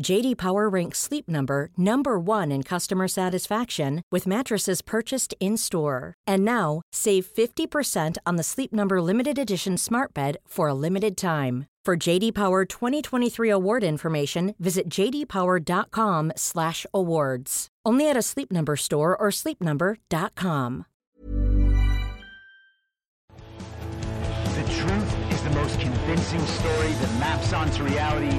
JD Power ranks Sleep Number number 1 in customer satisfaction with mattresses purchased in-store. And now, save 50% on the Sleep Number limited edition Smart Bed for a limited time. For JD Power 2023 award information, visit jdpower.com/awards. Only at a Sleep Number store or sleepnumber.com. The truth is the most convincing story that maps onto reality,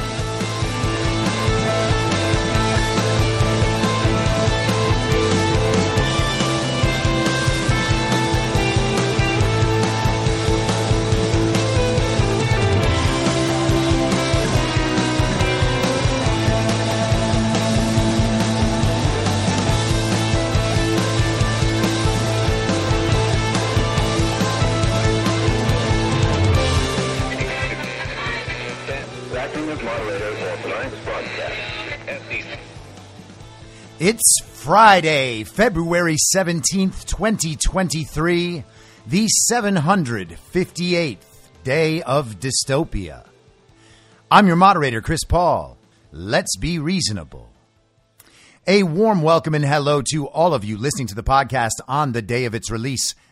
It's Friday, February 17th, 2023, the 758th day of dystopia. I'm your moderator, Chris Paul. Let's be reasonable. A warm welcome and hello to all of you listening to the podcast on the day of its release.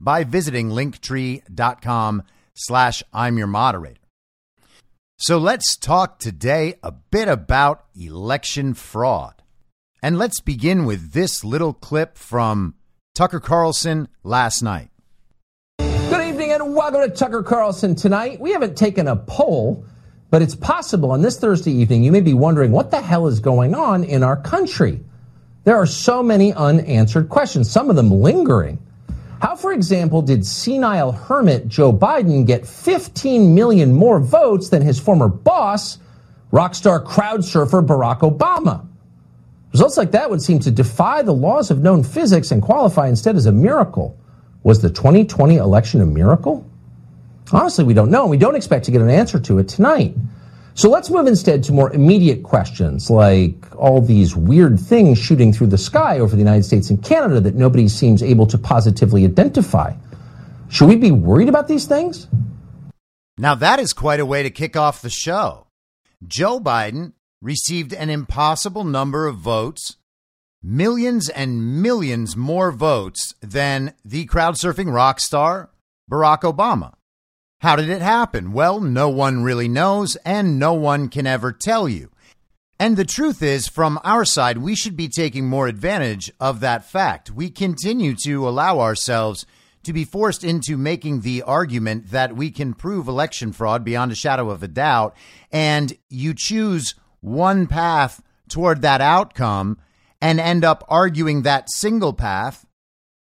by visiting linktree.com slash I'm your moderator. So let's talk today a bit about election fraud. And let's begin with this little clip from Tucker Carlson last night. Good evening and welcome to Tucker Carlson tonight. We haven't taken a poll, but it's possible on this Thursday evening you may be wondering what the hell is going on in our country. There are so many unanswered questions, some of them lingering. How, for example, did senile hermit Joe Biden get 15 million more votes than his former boss, rock star crowd surfer Barack Obama? Results like that would seem to defy the laws of known physics and qualify instead as a miracle. Was the 2020 election a miracle? Honestly, we don't know. And we don't expect to get an answer to it tonight. So let's move instead to more immediate questions like all these weird things shooting through the sky over the United States and Canada that nobody seems able to positively identify. Should we be worried about these things? Now, that is quite a way to kick off the show. Joe Biden received an impossible number of votes, millions and millions more votes than the crowd surfing rock star Barack Obama. How did it happen? Well, no one really knows, and no one can ever tell you. And the truth is, from our side, we should be taking more advantage of that fact. We continue to allow ourselves to be forced into making the argument that we can prove election fraud beyond a shadow of a doubt. And you choose one path toward that outcome and end up arguing that single path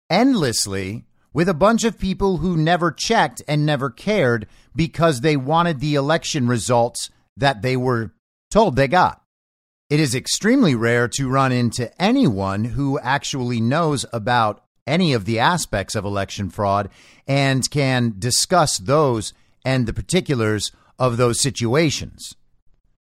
endlessly with a bunch of people who never checked and never cared because they wanted the election results that they were told they got. It is extremely rare to run into anyone who actually knows about any of the aspects of election fraud and can discuss those and the particulars of those situations.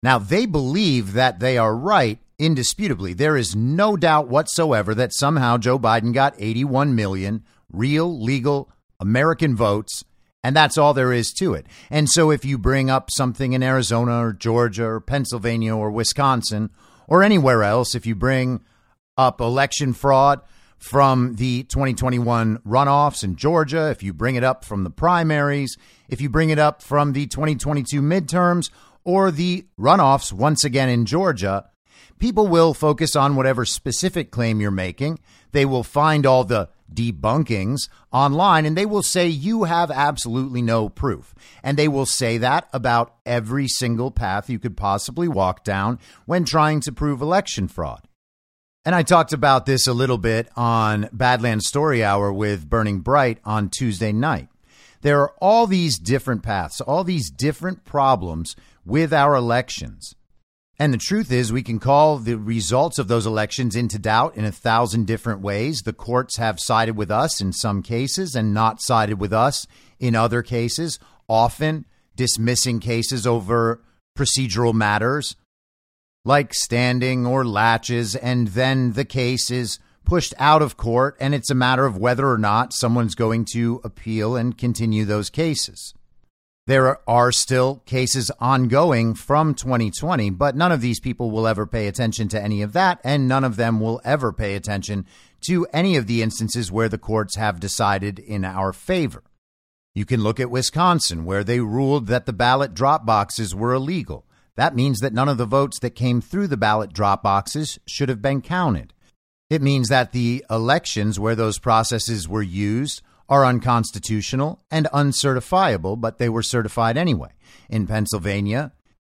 Now, they believe that they are right indisputably. There is no doubt whatsoever that somehow Joe Biden got 81 million real, legal American votes, and that's all there is to it. And so if you bring up something in Arizona or Georgia or Pennsylvania or Wisconsin or anywhere else, if you bring up election fraud, from the 2021 runoffs in Georgia, if you bring it up from the primaries, if you bring it up from the 2022 midterms or the runoffs once again in Georgia, people will focus on whatever specific claim you're making. They will find all the debunkings online and they will say you have absolutely no proof. And they will say that about every single path you could possibly walk down when trying to prove election fraud. And I talked about this a little bit on Badlands Story Hour with Burning Bright on Tuesday night. There are all these different paths, all these different problems with our elections. And the truth is, we can call the results of those elections into doubt in a thousand different ways. The courts have sided with us in some cases and not sided with us in other cases, often dismissing cases over procedural matters like standing or laches, and then the case is pushed out of court, and it's a matter of whether or not someone's going to appeal and continue those cases. There are still cases ongoing from 2020, but none of these people will ever pay attention to any of that, and none of them will ever pay attention to any of the instances where the courts have decided in our favor. You can look at Wisconsin, where they ruled that the ballot drop boxes were illegal. That means that none of the votes that came through the ballot drop boxes should have been counted. It means that the elections where those processes were used are unconstitutional and uncertifiable, but they were certified anyway. In Pennsylvania,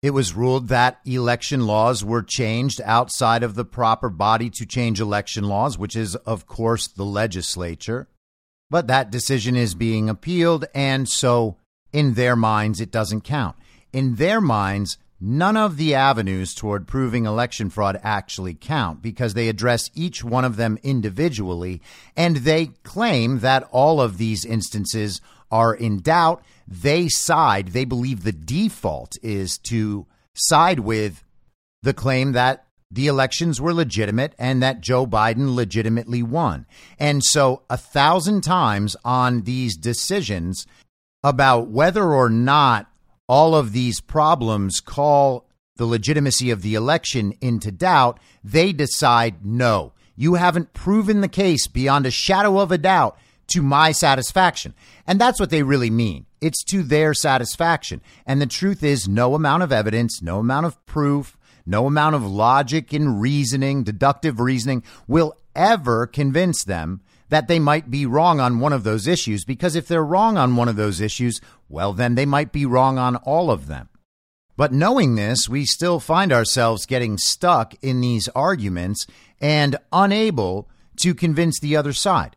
it was ruled that election laws were changed outside of the proper body to change election laws, which is, of course, the legislature. But that decision is being appealed, and so in their minds, it doesn't count. In their minds, None of the avenues toward proving election fraud actually count because they address each one of them individually, and they claim that all of these instances are in doubt. They side, they believe the default is to side with the claim that the elections were legitimate and that Joe Biden legitimately won. And so, a thousand times on these decisions about whether or not all of these problems call the legitimacy of the election into doubt, they decide no, you haven't proven the case beyond a shadow of a doubt to my satisfaction. And that's what they really mean. It's to their satisfaction. And the truth is, no amount of evidence, no amount of proof, no amount of logic and reasoning, deductive reasoning will ever convince them that they might be wrong on one of those issues because if they're wrong on one of those issues, well, then they might be wrong on all of them. But knowing this, we still find ourselves getting stuck in these arguments and unable to convince the other side.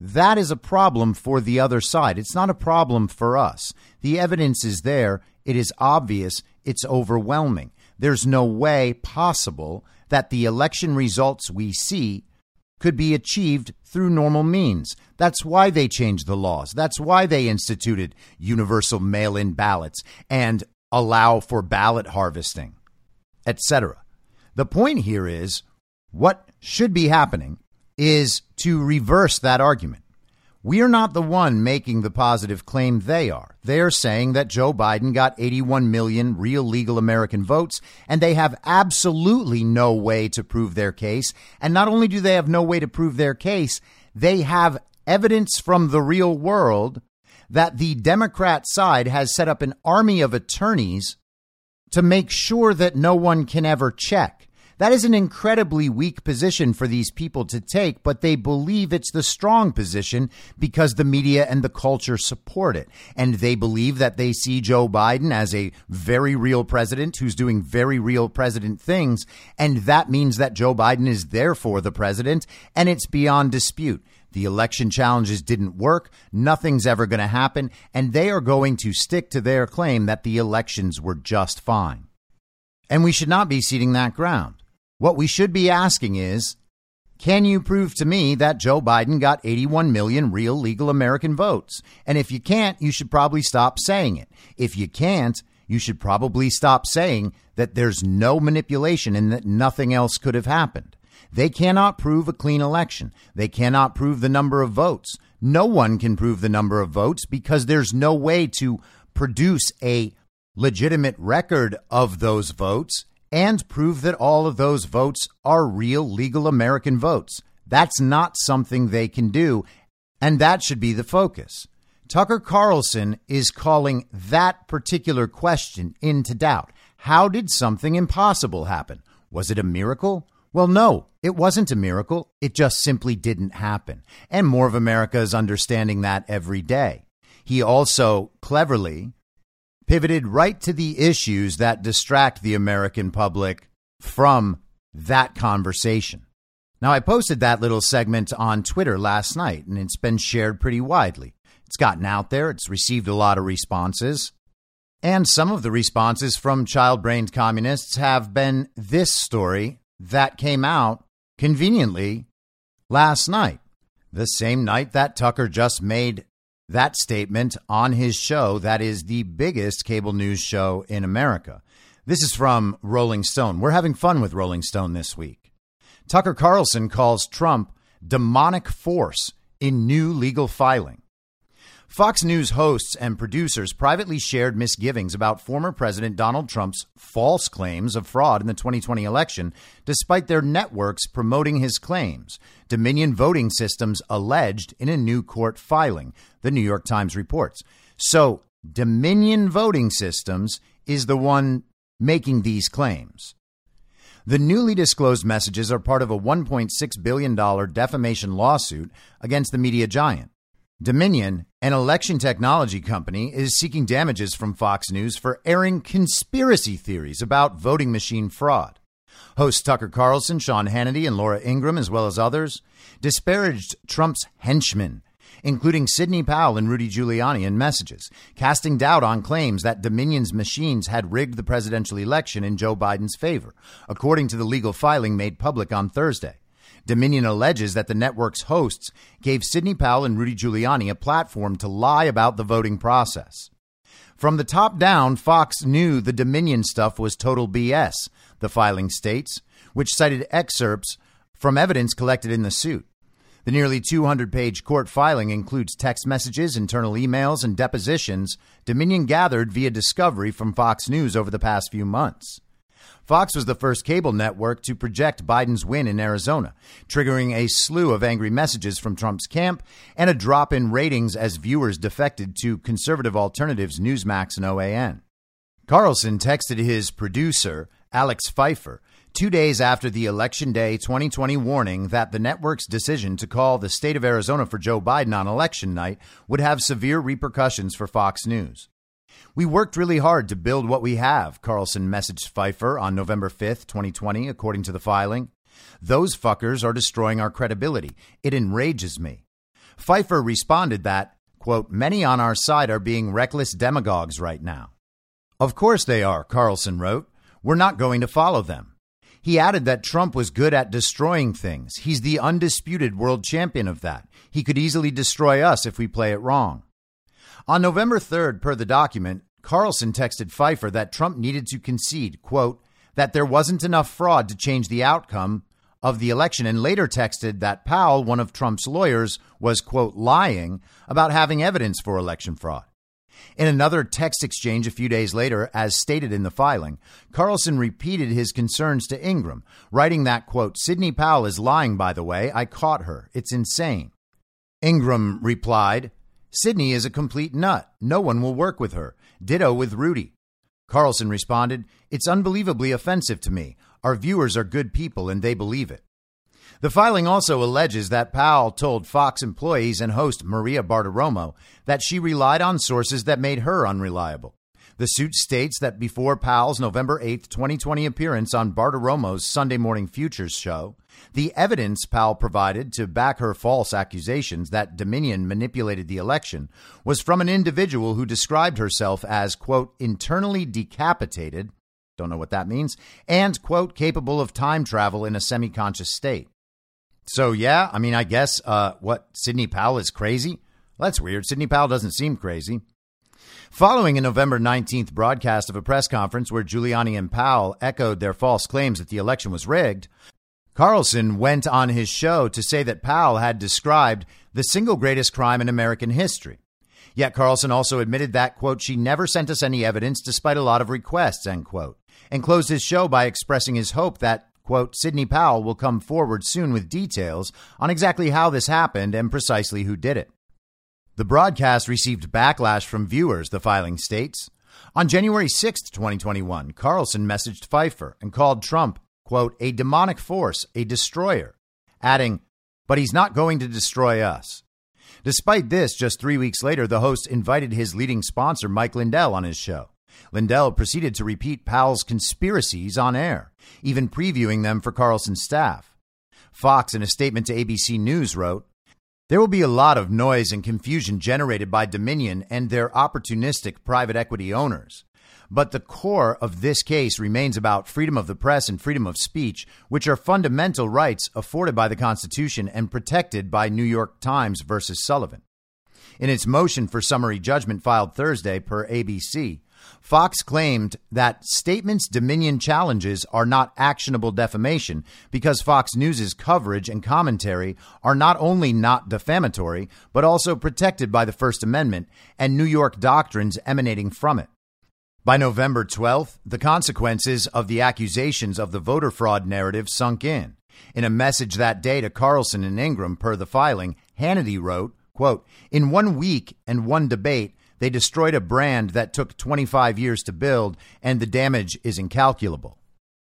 That is a problem for the other side. It's not a problem for us. The evidence is there. It is obvious. It's overwhelming. There's no way possible that the election results we see could be achieved through normal means. That's why they changed the laws. That's why they instituted universal mail in ballots and allow for ballot harvesting, etc. The point here is what should be happening is to reverse that argument. We are not the one making the positive claim they are. They are saying that Joe Biden got 81 million real legal American votes, and they have absolutely no way to prove their case. And not only do they have no way to prove their case, they have evidence from the real world that the Democrat side has set up an army of attorneys to make sure that no one can ever check. That is an incredibly weak position for these people to take, but they believe it's the strong position because the media and the culture support it. And they believe that they see Joe Biden as a very real president who's doing very real president things. And that means that Joe Biden is therefore the president, and it's beyond dispute. The election challenges didn't work. Nothing's ever going to happen. And they are going to stick to their claim that the elections were just fine. And we should not be ceding that ground. What we should be asking is can you prove to me that Joe Biden got 81 million real legal American votes? And if you can't, you should probably stop saying it. If you can't, you should probably stop saying that there's no manipulation and that nothing else could have happened. They cannot prove a clean election. They cannot prove the number of votes. No one can prove the number of votes because there's no way to produce a legitimate record of those votes and prove that all of those votes are real legal American votes. That's not something they can do, and that should be the focus. Tucker Carlson is calling that particular question into doubt. How did something impossible happen? Was it a miracle? Well, no, it wasn't a miracle. It just simply didn't happen. And more of America is understanding that every day. He also cleverly pivoted right to the issues that distract the American public from that conversation. Now, I posted that little segment on Twitter last night, and it's been shared pretty widely. It's gotten out there, it's received a lot of responses. And some of the responses from child brained communists have been this story that came out conveniently last night, the same night that Tucker just made that statement on his show that is the biggest cable news show in America. This is from Rolling Stone. We're having fun with Rolling Stone this week. Tucker Carlson calls Trump demonic force in new legal filing. Fox News hosts and producers privately shared misgivings about former President Donald Trump's false claims of fraud in the 2020 election, despite their networks promoting his claims. Dominion voting systems alleged in a new court filing, the New York Times reports. So, Dominion voting systems is the one making these claims. The newly disclosed messages are part of a $1.6 billion defamation lawsuit against the media giant. Dominion, an election technology company, is seeking damages from Fox News for airing conspiracy theories about voting machine fraud. Hosts Tucker Carlson, Sean Hannity, and Laura Ingraham, as well as others, disparaged Trump's henchmen, including Sidney Powell and Rudy Giuliani, in messages, casting doubt on claims that Dominion's machines had rigged the presidential election in Joe Biden's favor, according to the legal filing made public on Thursday. Dominion alleges that the network's hosts gave Sidney Powell and Rudy Giuliani a platform to lie about the voting process. From the top down, Fox knew the Dominion stuff was total BS, the filing states, which cited excerpts from evidence collected in the suit. The nearly 200 page court filing includes text messages, internal emails, and depositions Dominion gathered via discovery from Fox News over the past few months. Fox was the first cable network to project Biden's win in Arizona, triggering a slew of angry messages from Trump's camp and a drop in ratings as viewers defected to conservative alternatives Newsmax and OAN. Carlson texted his producer, Alex Pfeiffer, two days after the Election Day 2020 warning that the network's decision to call the state of Arizona for Joe Biden on election night would have severe repercussions for Fox News. We worked really hard to build what we have, Carlson messaged Pfeiffer on November 5th, 2020, according to the filing. Those fuckers are destroying our credibility. It enrages me. Pfeiffer responded that, quote, many on our side are being reckless demagogues right now. Of course they are, Carlson wrote. We're not going to follow them. He added that Trump was good at destroying things. He's the undisputed world champion of that. He could easily destroy us if we play it wrong. On November 3rd, per the document, Carlson texted Pfeiffer that Trump needed to concede, quote, that there wasn't enough fraud to change the outcome of the election, and later texted that Powell, one of Trump's lawyers, was, quote, lying about having evidence for election fraud. In another text exchange a few days later, as stated in the filing, Carlson repeated his concerns to Ingraham, writing that, quote, Sidney Powell is lying, by the way. I caught her. It's insane. Ingraham replied, Sidney is a complete nut. No one will work with her. Ditto with Rudy. Carlson responded, It's unbelievably offensive to me. Our viewers are good people and they believe it. The filing also alleges that Powell told Fox employees and host Maria Bartiromo that she relied on sources that made her unreliable. The suit states that before Powell's November 8, 2020 appearance on Bartiromo's Sunday Morning Futures show, the evidence Powell provided to back her false accusations that Dominion manipulated the election was from an individual who described herself as, quote, internally decapitated, don't know what that means, and, quote, capable of time travel in a semi conscious state. So, yeah, I mean, I guess uh, what Sidney Powell is crazy? That's weird. Sidney Powell doesn't seem crazy. Following a November 19th broadcast of a press conference where Giuliani and Powell echoed their false claims that the election was rigged, Carlson went on his show to say that Powell had described the single greatest crime in American history. Yet Carlson also admitted that, quote, she never sent us any evidence despite a lot of requests, end quote, and closed his show by expressing his hope that quote, Sidney Powell will come forward soon with details on exactly how this happened and precisely who did it. The broadcast received backlash from viewers, the filing states. On January 6, 2021, Carlson messaged Pfeiffer and called Trump, quote, a demonic force, a destroyer, adding, but he's not going to destroy us. Despite this, just three weeks later, the host invited his leading sponsor, Mike Lindell, on his show. Lindell proceeded to repeat Powell's conspiracies on air, even previewing them for Carlson's staff. Fox, in a statement to ABC News, wrote, There will be a lot of noise and confusion generated by Dominion and their opportunistic private equity owners. But the core of this case remains about freedom of the press and freedom of speech, which are fundamental rights afforded by the Constitution and protected by New York Times versus Sullivan. In its motion for summary judgment filed Thursday per ABC, Fox claimed that statements Dominion challenges are not actionable defamation because Fox News' coverage and commentary are not only not defamatory, but also protected by the First Amendment and New York doctrines emanating from it. By November 12th, the consequences of the accusations of the voter fraud narrative sunk in. In a message that day to Carlson and Ingraham, per the filing, Hannity wrote, quote, In one week and one debate, they destroyed a brand that took 25 years to build, and the damage is incalculable.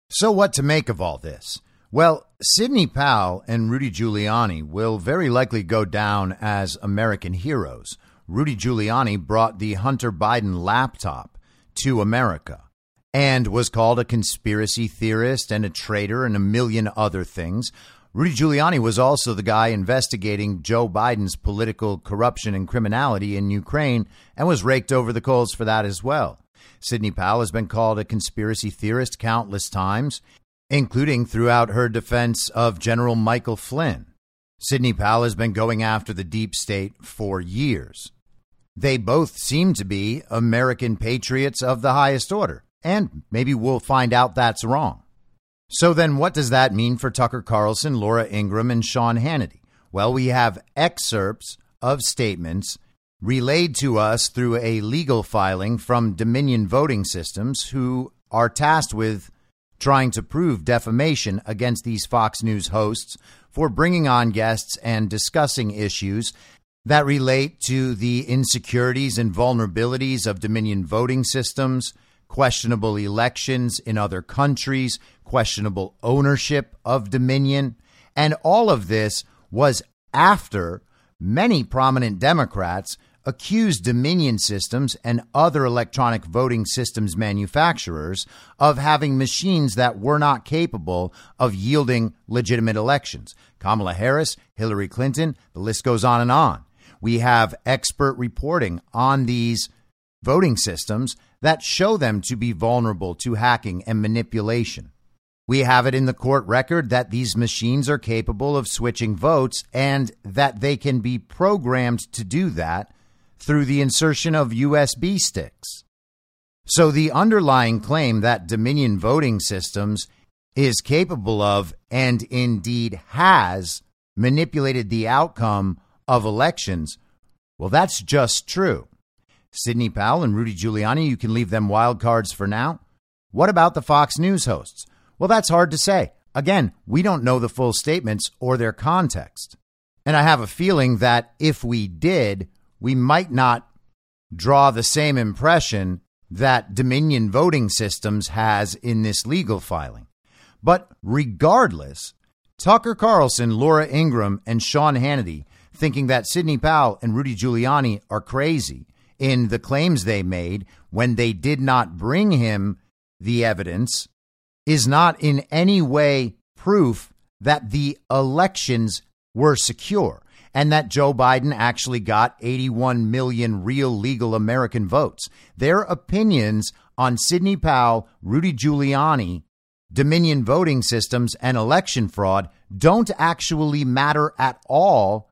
So, what to make of all this? Well, Sidney Powell and Rudy Giuliani will very likely go down as American heroes. Rudy Giuliani brought the Hunter Biden laptop to America and was called a conspiracy theorist and a traitor and a million other things. Rudy Giuliani was also the guy investigating Joe Biden's political corruption and criminality in Ukraine and was raked over the coals for that as well. Sidney Powell has been called a conspiracy theorist countless times, including throughout her defense of General Michael Flynn. Sidney Powell has been going after the deep state for years. They both seem to be American patriots of the highest order, and maybe we'll find out that's wrong. So then, what does that mean for Tucker Carlson, Laura Ingraham, and Sean Hannity? Well, we have excerpts of statements relayed to us through a legal filing from Dominion Voting Systems, who are tasked with trying to prove defamation against these Fox News hosts for bringing on guests and discussing issues that relate to the insecurities and vulnerabilities of Dominion voting systems, questionable elections in other countries, questionable ownership of Dominion. And all of this was after many prominent Democrats accused Dominion Systems and other electronic voting systems manufacturers of having machines that were not capable of yielding legitimate elections. Kamala Harris, Hillary Clinton, the list goes on and on. We have expert reporting on these voting systems that show them to be vulnerable to hacking and manipulation. We have it in the court record that these machines are capable of switching votes and that they can be programmed to do that through the insertion of USB sticks. So the underlying claim that Dominion voting systems is capable of and indeed has manipulated the outcome of elections, well, that's just true. Sidney Powell and Rudy Giuliani, you can leave them wild cards for now. What about the Fox News hosts? Well, that's hard to say. Again, we don't know the full statements or their context. And I have a feeling that if we did, we might not draw the same impression that Dominion Voting Systems has in this legal filing. But regardless, Tucker Carlson, Laura Ingraham, and Sean Hannity thinking that Sidney Powell and Rudy Giuliani are crazy in the claims they made when they did not bring him the evidence is not in any way proof that the elections were secure and that Joe Biden actually got 81 million real legal American votes. Their opinions on Sidney Powell, Rudy Giuliani, Dominion voting systems, and election fraud don't actually matter at all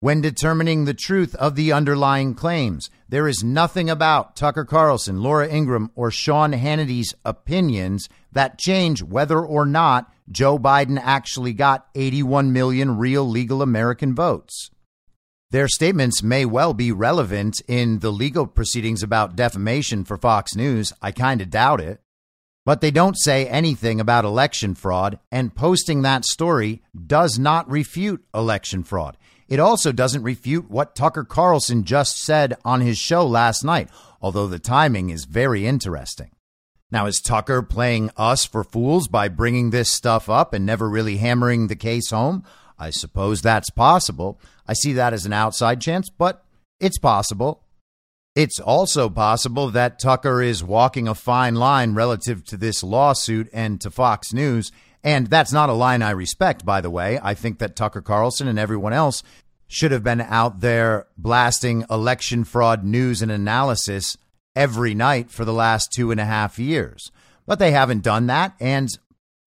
when determining the truth of the underlying claims. There is nothing about Tucker Carlson, Laura Ingraham, or Sean Hannity's opinions that change whether or not Joe Biden actually got 81 million real legal American votes. Their statements may well be relevant in the legal proceedings about defamation for Fox News. I kind of doubt it. But they don't say anything about election fraud, and posting that story does not refute election fraud. It also doesn't refute what Tucker Carlson just said on his show last night, although the timing is very interesting. Now, is Tucker playing us for fools by bringing this stuff up and never really hammering the case home? I suppose that's possible. I see that as an outside chance, but it's possible. It's also possible that Tucker is walking a fine line relative to this lawsuit and to Fox News. And that's not a line I respect, by the way. I think that Tucker Carlson and everyone else should have been out there blasting election fraud news and analysis every night for the last two and a half years. But they haven't done that. And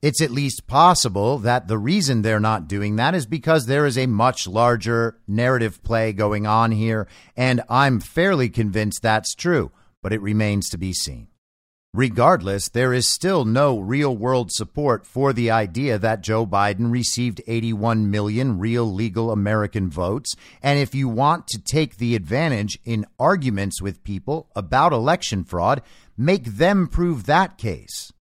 it's at least possible that the reason they're not doing that is because there is a much larger narrative play going on here. And I'm fairly convinced that's true, but it remains to be seen. Regardless, there is still no real world support for the idea that Joe Biden received 81 million real legal American votes. And if you want to take the advantage in arguments with people about election fraud, make them prove that case.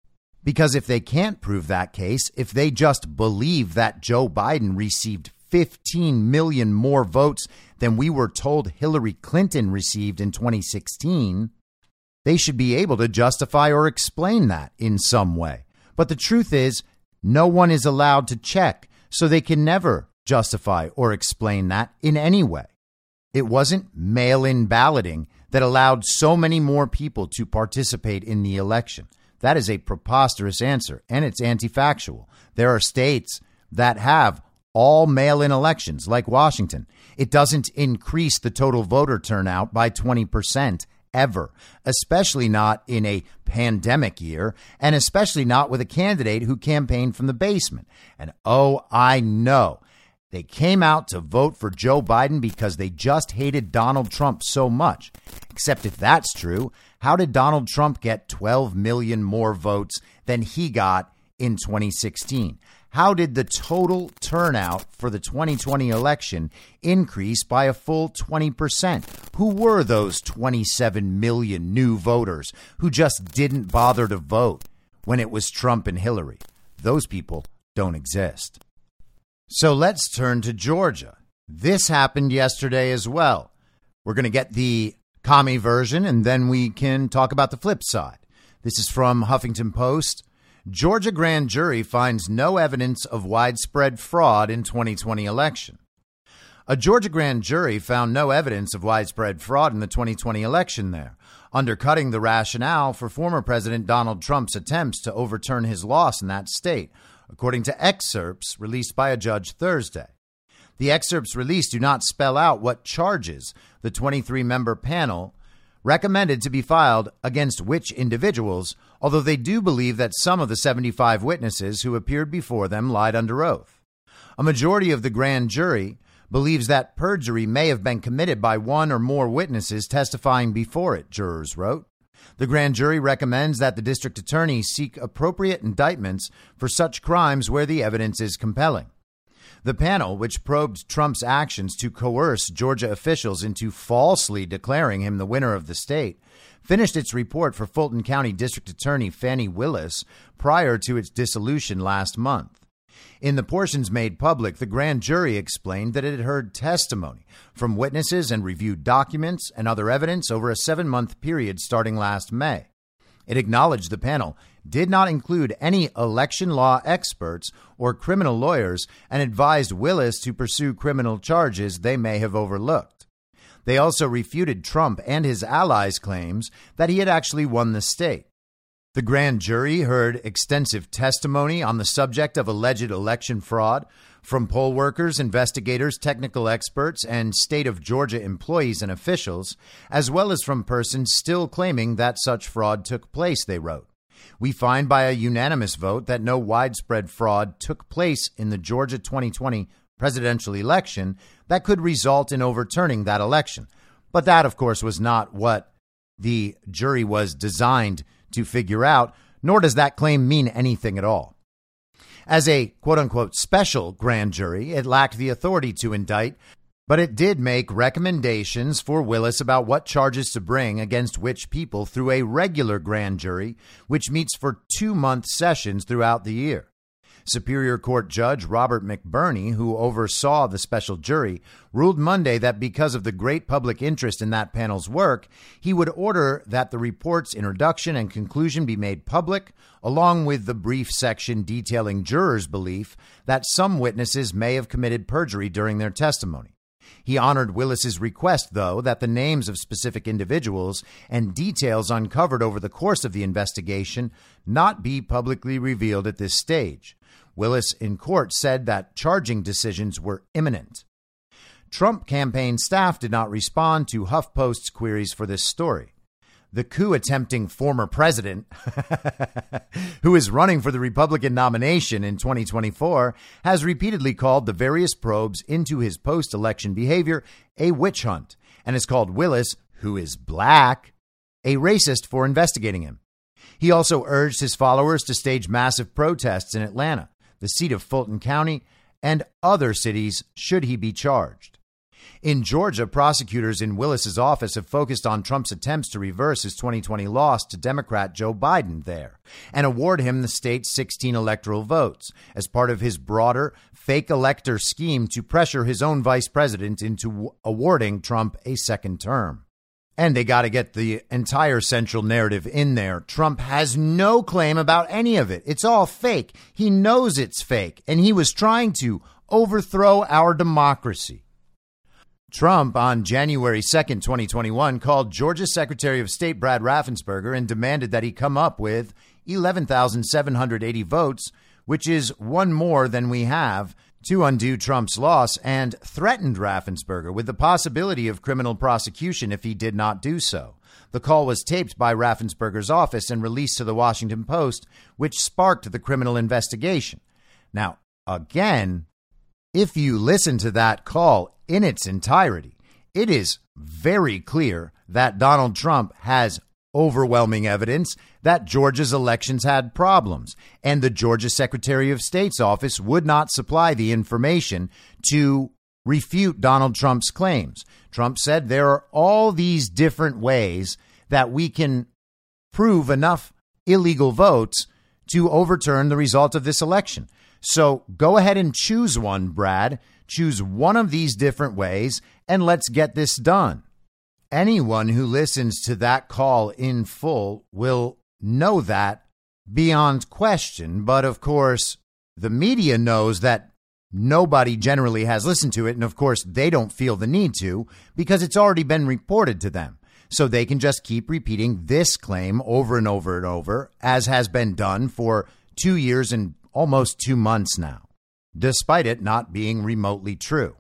Because if they can't prove that case, if they just believe that Joe Biden received 15 million more votes than we were told Hillary Clinton received in 2016, they should be able to justify or explain that in some way. But the truth is, no one is allowed to check, so they can never justify or explain that in any way. It wasn't mail in balloting that allowed so many more people to participate in the election. That is a preposterous answer, and it's anti factual. There are states that have all mail in elections, like Washington. It doesn't increase the total voter turnout by 20% ever, especially not in a pandemic year, and especially not with a candidate who campaigned from the basement. And oh, I know. They came out to vote for Joe Biden because they just hated Donald Trump so much. Except if that's true, how did Donald Trump get 12 million more votes than he got in 2016? How did the total turnout for the 2020 election increase by a full 20%? Who were those 27 million new voters who just didn't bother to vote when it was Trump and Hillary? Those people don't exist. So let's turn to Georgia. This happened yesterday as well. We're going to get the commie version, and then we can talk about the flip side. This is from Huffington Post. Georgia grand jury finds no evidence of widespread fraud in 2020 election. A Georgia grand jury found no evidence of widespread fraud in the 2020 election there, undercutting the rationale for former President Donald Trump's attempts to overturn his loss in that state, according to excerpts released by a judge Thursday. The excerpts released do not spell out what charges the 23 member panel recommended to be filed against which individuals, although they do believe that some of the 75 witnesses who appeared before them lied under oath. A majority of the grand jury believes that perjury may have been committed by one or more witnesses testifying before it, jurors wrote. The grand jury recommends that the district attorney seek appropriate indictments for such crimes where the evidence is compelling. The panel, which probed Trump's actions to coerce Georgia officials into falsely declaring him the winner of the state, finished its report for Fulton County District Attorney Fani Willis prior to its dissolution last month. In the portions made public, the grand jury explained that it had heard testimony from witnesses and reviewed documents and other evidence over a seven month period starting last May. It acknowledged the panel did not include any election law experts or criminal lawyers and advised Willis to pursue criminal charges they may have overlooked. They also refuted Trump and his allies' claims that he had actually won the state. The grand jury heard extensive testimony on the subject of alleged election fraud from poll workers, investigators, technical experts, and state of Georgia employees and officials, as well as from persons still claiming that such fraud took place, they wrote. We find by a unanimous vote that no widespread fraud took place in the Georgia 2020 presidential election that could result in overturning that election. But that, of course, was not what the jury was designed to figure out, nor does that claim mean anything at all. As a quote unquote special grand jury, it lacked the authority to indict, but it did make recommendations for Willis about what charges to bring against which people through a regular grand jury, which meets for two month sessions throughout the year. Superior Court Judge Robert McBurney, who oversaw the special jury, ruled Monday that because of the great public interest in that panel's work, he would order that the report's introduction and conclusion be made public, along with the brief section detailing jurors' belief that some witnesses may have committed perjury during their testimony. He honored Willis's request, though, that the names of specific individuals and details uncovered over the course of the investigation not be publicly revealed at this stage. Willis in court said that charging decisions were imminent. Trump campaign staff did not respond to HuffPost's queries for this story. The coup attempting former president, who is running for the Republican nomination in 2024, has repeatedly called the various probes into his post election behavior a witch hunt and has called Willis, who is black, a racist for investigating him. He also urged his followers to stage massive protests in Atlanta the seat of Fulton County, and other cities should he be charged. In Georgia, prosecutors in Willis's office have focused on Trump's attempts to reverse his 2020 loss to Democrat Joe Biden there and award him the state's 16 electoral votes as part of his broader fake elector scheme to pressure his own vice president into awarding Trump a second term. And they got to get the entire central narrative in there. Trump has no claim about any of it. It's all fake. He knows it's fake. And he was trying to overthrow our democracy. Trump on January 2nd, 2021, called Georgia Secretary of State Brad Raffensperger and demanded that he come up with 11,780 votes, which is one more than we have to undo Trump's loss and threatened Raffensperger with the possibility of criminal prosecution if he did not do so. The call was taped by Raffensperger's office and released to the Washington Post, which sparked the criminal investigation. Now, again, if you listen to that call in its entirety, it is very clear that Donald Trump has overwhelming evidence that Georgia's elections had problems, and the Georgia Secretary of State's office would not supply the information to refute Donald Trump's claims. Trump said there are all these different ways that we can prove enough illegal votes to overturn the result of this election. So go ahead and choose one, Brad. Choose one of these different ways, and let's get this done. Anyone who listens to that call in full will know that beyond question. But of course, the media knows that nobody generally has listened to it. And of course, they don't feel the need to because it's already been reported to them. So they can just keep repeating this claim over and over and over, as has been done for two years and almost two months now, despite it not being remotely true.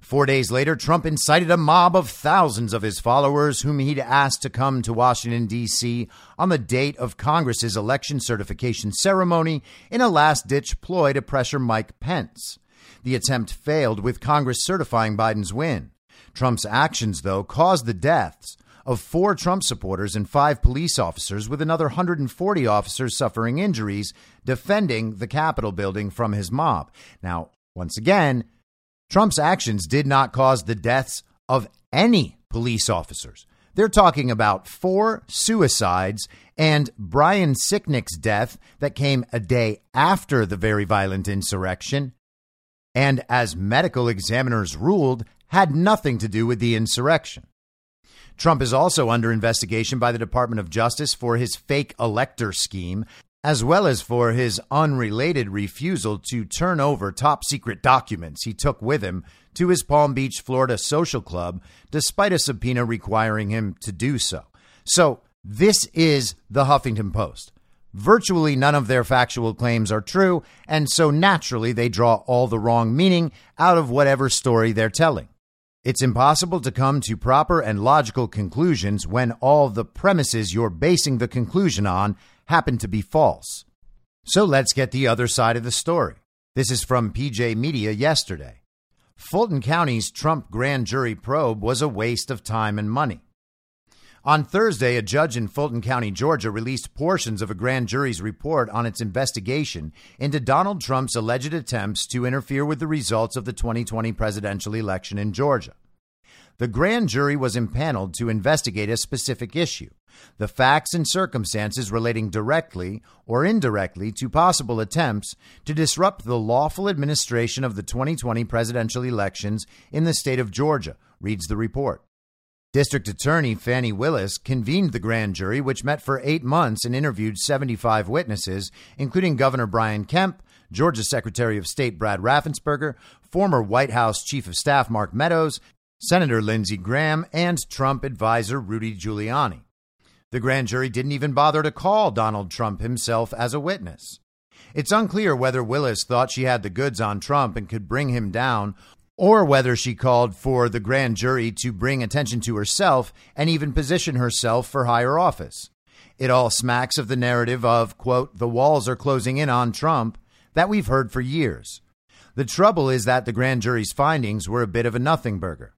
Four days later, Trump incited a mob of thousands of his followers, whom he'd asked to come to Washington, D.C. on the date of Congress's election certification ceremony in a last ditch ploy to pressure Mike Pence. The attempt failed, with Congress certifying Biden's win. Trump's actions, though, caused the deaths of four Trump supporters and five police officers, with another 140 officers suffering injuries defending the Capitol building from his mob. Now, once again, Trump's actions did not cause the deaths of any police officers. They're talking about four suicides and Brian Sicknick's death that came a day after the very violent insurrection, and as medical examiners ruled, had nothing to do with the insurrection. Trump is also under investigation by the Department of Justice for his fake elector scheme, as well as for his unrelated refusal to turn over top secret documents he took with him to his Palm Beach, Florida social club, despite a subpoena requiring him to do so. So, this is the Huffington Post. Virtually none of their factual claims are true, and so naturally they draw all the wrong meaning out of whatever story they're telling. It's impossible to come to proper and logical conclusions when all the premises you're basing the conclusion on happen to be false. So let's get the other side of the story. This is from PJ Media yesterday. Fulton County's Trump grand jury probe was a waste of time and money. On Thursday, a judge in Fulton County, Georgia, released portions of a grand jury's report on its investigation into Donald Trump's alleged attempts to interfere with the results of the 2020 presidential election in Georgia. The grand jury was impaneled to investigate a specific issue the facts and circumstances relating directly or indirectly to possible attempts to disrupt the lawful administration of the 2020 presidential elections in the state of Georgia, reads the report. District Attorney Fani Willis convened the grand jury, which met for eight months and interviewed 75 witnesses, including Governor Brian Kemp, Georgia Secretary of State Brad Raffensperger, former White House Chief of Staff Mark Meadows, Senator Lindsey Graham, and Trump advisor Rudy Giuliani. The grand jury didn't even bother to call Donald Trump himself as a witness. It's unclear whether Willis thought she had the goods on Trump and could bring him down, or whether she called for the grand jury to bring attention to herself and even position herself for higher office. It all smacks of the narrative of, quote, the walls are closing in on Trump that we've heard for years. The trouble is that the grand jury's findings were a bit of a nothing burger.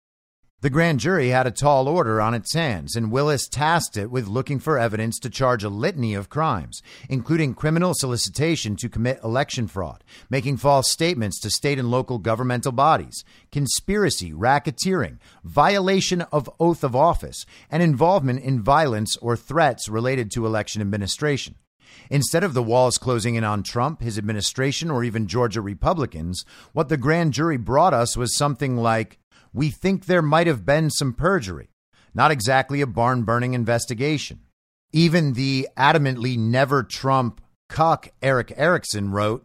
The grand jury had a tall order on its hands, and Willis tasked it with looking for evidence to charge a litany of crimes, including criminal solicitation to commit election fraud, making false statements to state and local governmental bodies, conspiracy, racketeering, violation of oath of office, and involvement in violence or threats related to election administration. Instead of the walls closing in on Trump, his administration, or even Georgia Republicans, what the grand jury brought us was something like we think there might have been some perjury, not exactly a barn burning investigation. Even the adamantly never Trump cuck Erick Erickson wrote,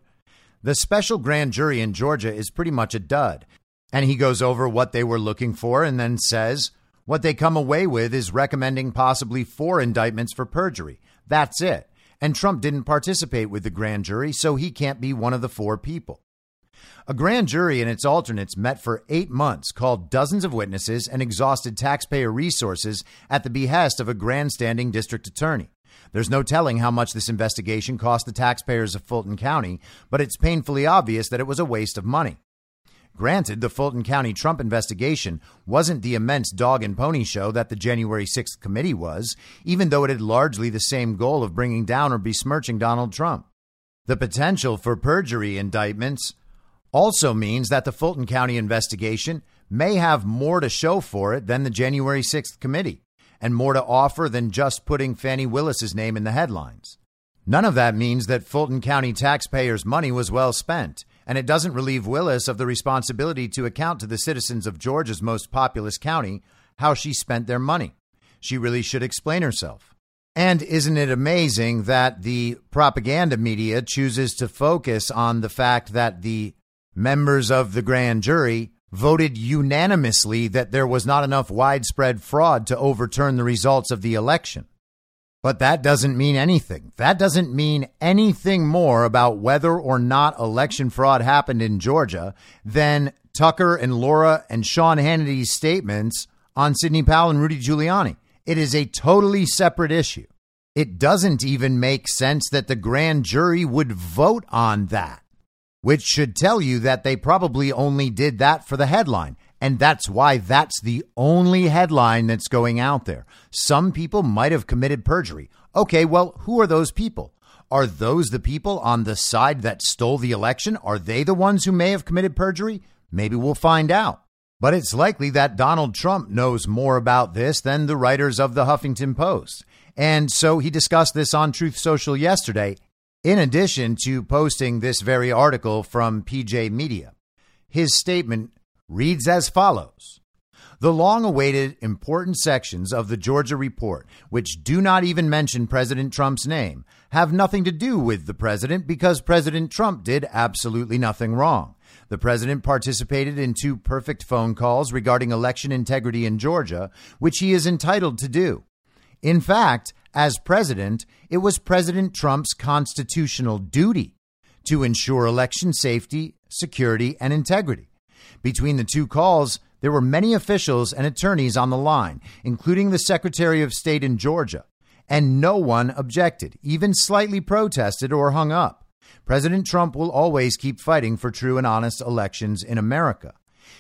The special grand jury in Georgia is pretty much a dud. And he goes over what they were looking for and then says, What they come away with is recommending possibly four indictments for perjury. That's it. And Trump didn't participate with the grand jury, so he can't be one of the four people. A grand jury and its alternates met for eight months, called dozens of witnesses, and exhausted taxpayer resources at the behest of a grandstanding district attorney. There's no telling how much this investigation cost the taxpayers of Fulton County, but it's painfully obvious that it was a waste of money. Granted, the Fulton County Trump investigation wasn't the immense dog and pony show that the January 6th committee was, even though it had largely the same goal of bringing down or besmirching Donald Trump. The potential for perjury indictments also means that the Fulton County investigation may have more to show for it than the January 6th committee and more to offer than just putting Fani Willis's name in the headlines. None of that means that Fulton County taxpayers' money was well spent, and it doesn't relieve Willis of the responsibility to account to the citizens of Georgia's most populous county how she spent their money. She really should explain herself. And isn't it amazing that the propaganda media chooses to focus on the fact that the members of the grand jury voted unanimously that there was not enough widespread fraud to overturn the results of the election. But that doesn't mean anything. That doesn't mean anything more about whether or not election fraud happened in Georgia than Tucker and Laura and Sean Hannity's statements on Sidney Powell and Rudy Giuliani. It is a totally separate issue. It doesn't even make sense that the grand jury would vote on that which should tell you that they probably only did that for the headline. And that's why that's the only headline that's going out there. Some people might have committed perjury. Okay, well, who are those people? Are those the people on the side that stole the election? Are they the ones who may have committed perjury? Maybe we'll find out. But it's likely that Donald Trump knows more about this than the writers of the Huffington Post. And so he discussed this on Truth Social yesterday, in addition to posting this very article from PJ Media. His statement reads as follows The long awaited important sections of the Georgia report, which do not even mention President Trump's name, have nothing to do with the president because President Trump did absolutely nothing wrong. The president participated in two perfect phone calls regarding election integrity in Georgia, which he is entitled to do. In fact, as president, it was President Trump's constitutional duty to ensure election safety, security, and integrity. Between the two calls, there were many officials and attorneys on the line, including the Secretary of State in Georgia, and no one objected, even slightly protested or hung up. President Trump will always keep fighting for true and honest elections in America.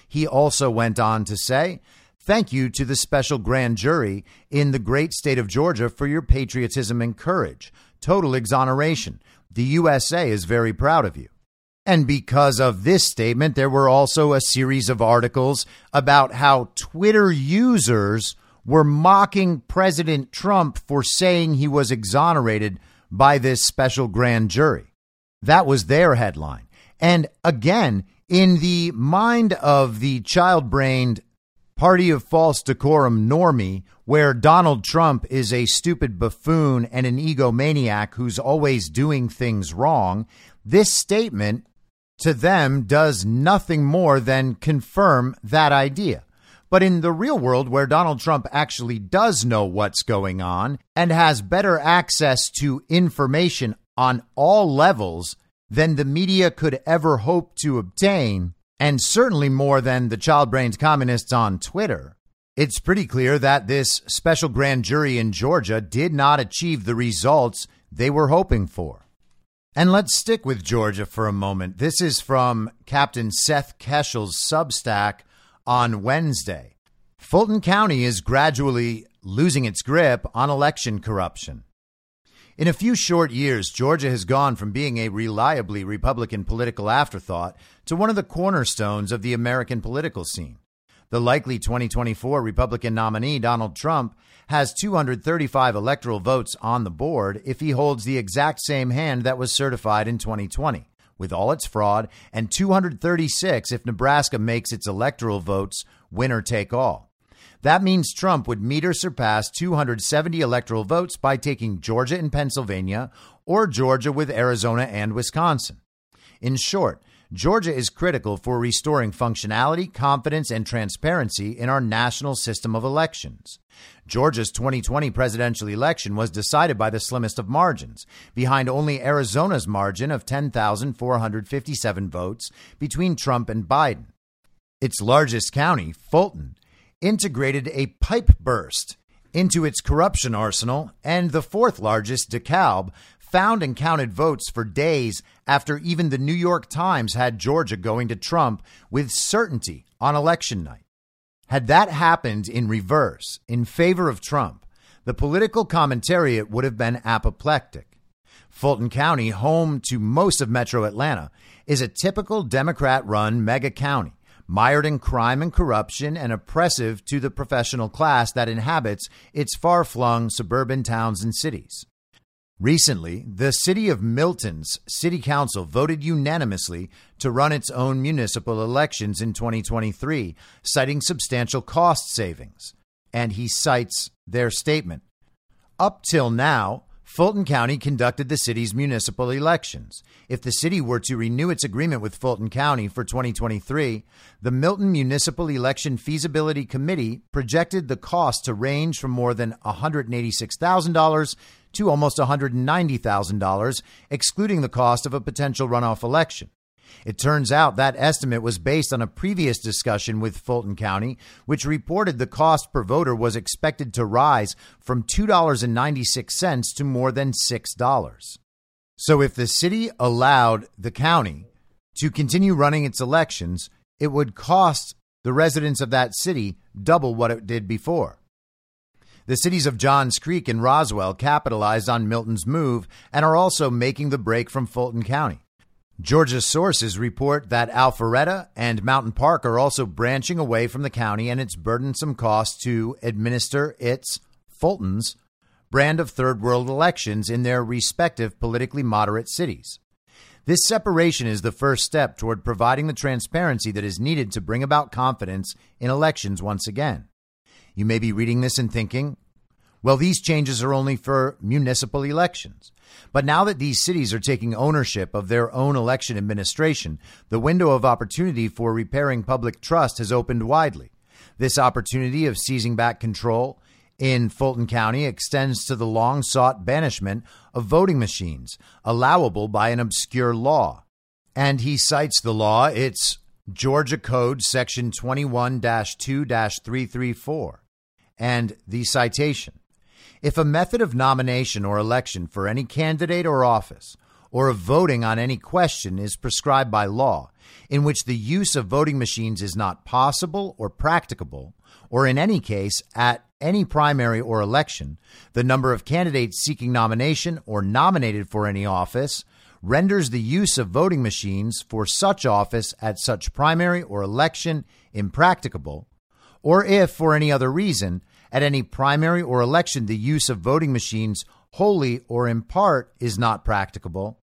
He also went on to say Thank you to the special grand jury in the great state of Georgia for your patriotism and courage. Total exoneration. The USA is very proud of you. And because of this statement, there were also a series of articles about how Twitter users were mocking President Trump for saying he was exonerated by this special grand jury. That was their headline. And again, in the mind of the child brained party of false decorum normie, where Donald Trump is a stupid buffoon and an egomaniac who's always doing things wrong, this statement to them does nothing more than confirm that idea. But in the real world, where Donald Trump actually does know what's going on and has better access to information on all levels than the media could ever hope to obtain, and certainly more than the child brains communists on Twitter, it's pretty clear that this special grand jury in Georgia did not achieve the results they were hoping for. And let's stick with Georgia for a moment. This is from Captain Seth Keshel's Substack on Wednesday. Fulton County is gradually losing its grip on election corruption. In a few short years, Georgia has gone from being a reliably Republican political afterthought to one of the cornerstones of the American political scene. The likely 2024 Republican nominee, Donald Trump, has 235 electoral votes on the board if he holds the exact same hand that was certified in 2020, with all its fraud, and 236 if Nebraska makes its electoral votes winner take all. That means Trump would meet or surpass 270 electoral votes by taking Georgia and Pennsylvania or Georgia with Arizona and Wisconsin. In short, Georgia is critical for restoring functionality, confidence, and transparency in our national system of elections. Georgia's 2020 presidential election was decided by the slimmest of margins, behind only Arizona's margin of 10,457 votes between Trump and Biden. Its largest county, Fulton, integrated a pipe burst into its corruption arsenal, and the fourth largest, DeKalb, found and counted votes for days after even the New York Times had Georgia going to Trump with certainty on election night. Had that happened in reverse, in favor of Trump, the political commentariat would have been apoplectic. Fulton County, home to most of metro Atlanta, is a typical Democrat run mega county mired in crime and corruption and oppressive to the professional class that inhabits its far flung suburban towns and cities. Recently, the city of Milton's city council voted unanimously to run its own municipal elections in 2023, citing substantial cost savings. And he cites their statement. Up till now, Fulton County conducted the city's municipal elections. If the city were to renew its agreement with Fulton County for 2023, the Milton Municipal Election Feasibility Committee projected the cost to range from more than $186,000 to almost $190,000, excluding the cost of a potential runoff election. It turns out that estimate was based on a previous discussion with Fulton County, which reported the cost per voter was expected to rise from $2.96 to more than $6. So if the city allowed the county to continue running its elections, it would cost the residents of that city double what it did before. The cities of Johns Creek and Roswell capitalized on Milton's move and are also making the break from Fulton County. Georgia sources report that Alpharetta and Mountain Park are also branching away from the county and its burdensome cost to administer its, Fulton's, brand of third world elections in their respective politically moderate cities. This separation is the first step toward providing the transparency that is needed to bring about confidence in elections once again. You may be reading this and thinking, well, these changes are only for municipal elections. But now that these cities are taking ownership of their own election administration, the window of opportunity for repairing public trust has opened widely. This opportunity of seizing back control in Fulton County extends to the long sought banishment of voting machines, allowable by an obscure law. And he cites the law, it's Georgia Code Section 21 2 334. And the citation if a method of nomination or election for any candidate or office, or of voting on any question is prescribed by law, in which the use of voting machines is not possible or practicable, or in any case at any primary or election, the number of candidates seeking nomination or nominated for any office renders the use of voting machines for such office at such primary or election impracticable, or if, for any other reason, at any primary or election the use of voting machines wholly or in part is not practicable,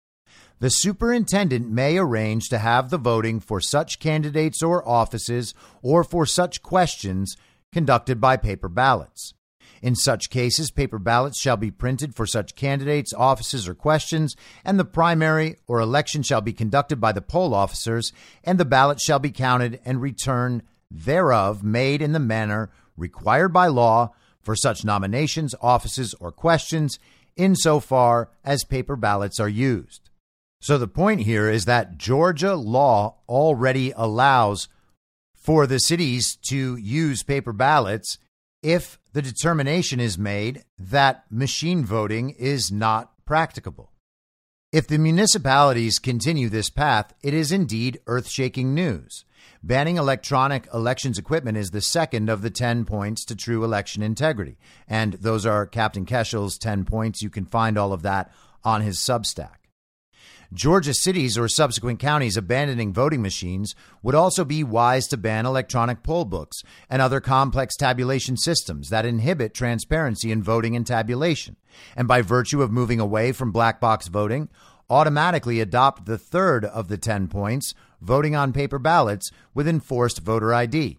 the superintendent may arrange to have the voting for such candidates or offices or for such questions conducted by paper ballots. In such cases, paper ballots shall be printed for such candidates, offices, or questions, and the primary or election shall be conducted by the poll officers, and the ballot shall be counted and return thereof made in the manner required by law for such nominations, offices, or questions insofar as paper ballots are used. So the point here is that Georgia law already allows for the cities to use paper ballots if the determination is made that machine voting is not practicable. If the municipalities continue this path, it is indeed earth shaking news. Banning electronic elections equipment is the second of the 10 points to true election integrity. And those are Captain Keshel's 10 points. You can find all of that on his Substack. Georgia cities or subsequent counties abandoning voting machines would also be wise to ban electronic poll books and other complex tabulation systems that inhibit transparency in voting and tabulation. And by virtue of moving away from black box voting, automatically adopt the third of the 10 points, voting on paper ballots with enforced voter ID.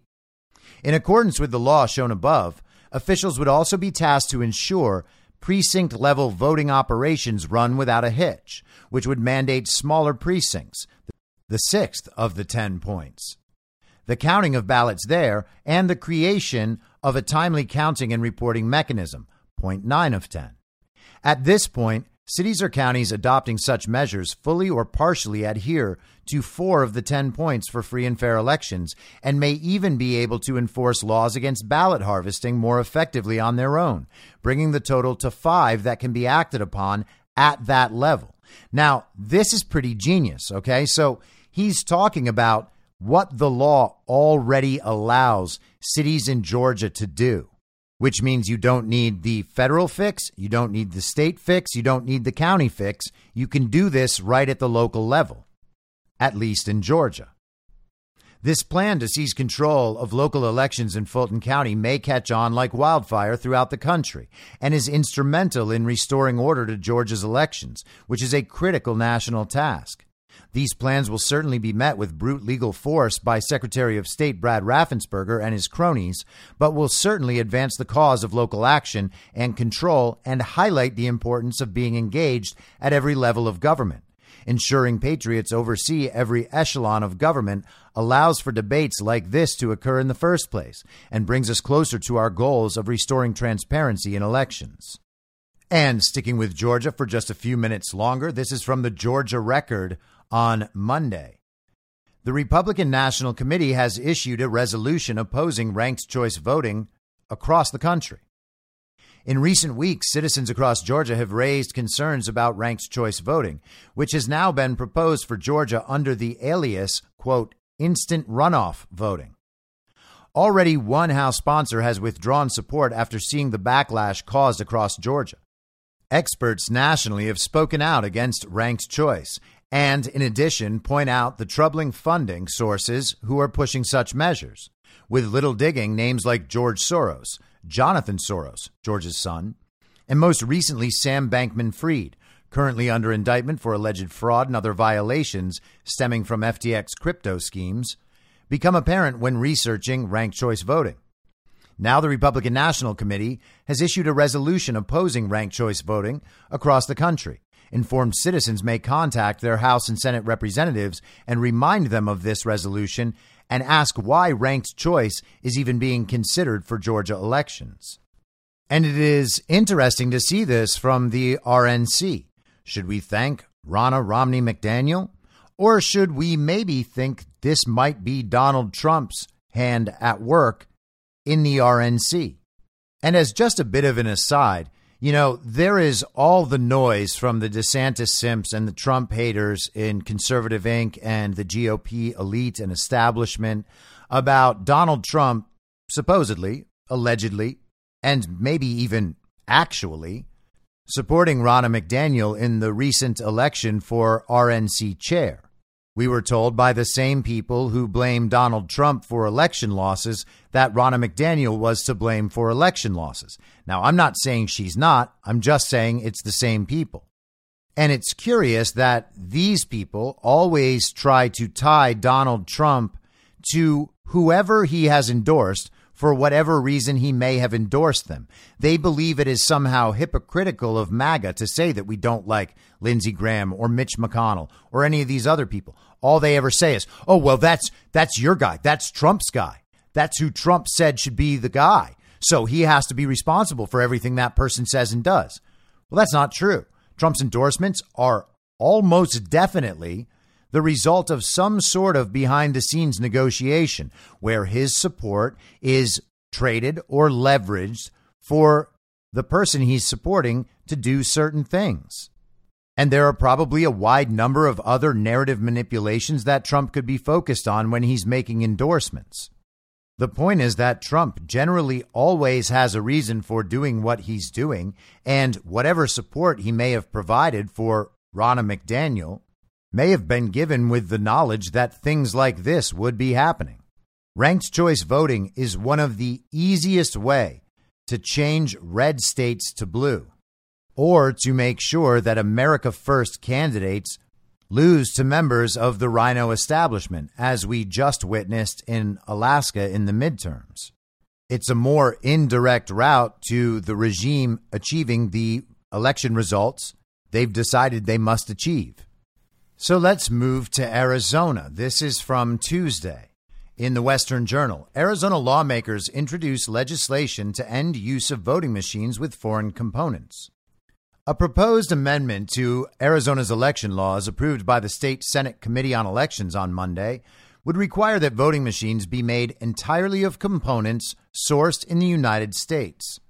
In accordance with the law shown above, officials would also be tasked to ensure precinct level voting operations run without a hitch, which would mandate smaller precincts, the sixth of the 10 points. The counting of ballots there and the creation of a timely counting and reporting mechanism, point 9 of 10. At this point, Cities or counties adopting such measures fully or partially adhere to four of the 10 points for free and fair elections and may even be able to enforce laws against ballot harvesting more effectively on their own, bringing the total to five that can be acted upon at that level. Now, this is pretty genius, okay? So he's talking about what the law already allows cities in Georgia to do which means you don't need the federal fix, you don't need the state fix, you don't need the county fix. You can do this right at the local level, at least in Georgia. This plan to seize control of local elections in Fulton County may catch on like wildfire throughout the country and is instrumental in restoring order to Georgia's elections, which is a critical national task. These plans will certainly be met with brute legal force by Secretary of State Brad Raffensperger and his cronies, but will certainly advance the cause of local action and control and highlight the importance of being engaged at every level of government. Ensuring patriots oversee every echelon of government allows for debates like this to occur in the first place and brings us closer to our goals of restoring transparency in elections. And sticking with Georgia for just a few minutes longer, this is from the Georgia Record on Monday. The Republican National Committee has issued a resolution opposing ranked choice voting across the country. In recent weeks, citizens across Georgia have raised concerns about ranked choice voting, which has now been proposed for Georgia under the alias, quote, instant runoff voting. Already one House sponsor has withdrawn support after seeing the backlash caused across Georgia. Experts nationally have spoken out against ranked choice and in addition point out the troubling funding sources who are pushing such measures. With little digging, names like George Soros, Jonathan Soros, George's son, and most recently Sam Bankman Fried, currently under indictment for alleged fraud and other violations stemming from FTX crypto schemes, become apparent when researching ranked choice voting. Now, the Republican National Committee has issued a resolution opposing ranked choice voting across the country. Informed citizens may contact their House and Senate representatives and remind them of this resolution and ask why ranked choice is even being considered for Georgia elections. And it is interesting to see this from the RNC. Should we thank Ronna Romney McDaniel? Or should we maybe think this might be Donald Trump's hand at work in the RNC? And as just a bit of an aside, you know, there is all the noise from the DeSantis simps and the Trump haters in Conservative Inc. and the GOP elite and establishment about Donald Trump supposedly, allegedly, and maybe even actually supporting Ronna McDaniel in the recent election for RNC chair. We were told by the same people who blame Donald Trump for election losses that Ronna McDaniel was to blame for election losses. Now, I'm not saying she's not, I'm just saying it's the same people. And it's curious that these people always try to tie Donald Trump to whoever he has endorsed for whatever reason he may have endorsed them. They believe it is somehow hypocritical of MAGA to say that we don't like Lindsey Graham or Mitch McConnell or any of these other people. All they ever say is, "Oh, well that's that's your guy. That's Trump's guy. That's who Trump said should be the guy." So he has to be responsible for everything that person says and does. Well, that's not true. Trump's endorsements are almost definitely the result of some sort of behind the scenes negotiation where his support is traded or leveraged for the person he's supporting to do certain things. And there are probably a wide number of other narrative manipulations that Trump could be focused on when he's making endorsements. The point is that Trump generally always has a reason for doing what he's doing, and whatever support he may have provided for Ronna McDaniel may have been given with the knowledge that things like this would be happening. Ranked choice voting is one of the easiest way to change red states to blue or to make sure that America First candidates lose to members of the rhino establishment, as we just witnessed in Alaska in the midterms. It's a more indirect route to the regime achieving the election results they've decided they must achieve. So let's move to Arizona. This is from Tuesday. In the Western Journal, Arizona lawmakers introduce legislation to end use of voting machines with foreign components. A proposed amendment to Arizona's election laws, approved by the State Senate Committee on Elections on Monday, would require that voting machines be made entirely of components sourced in the United States.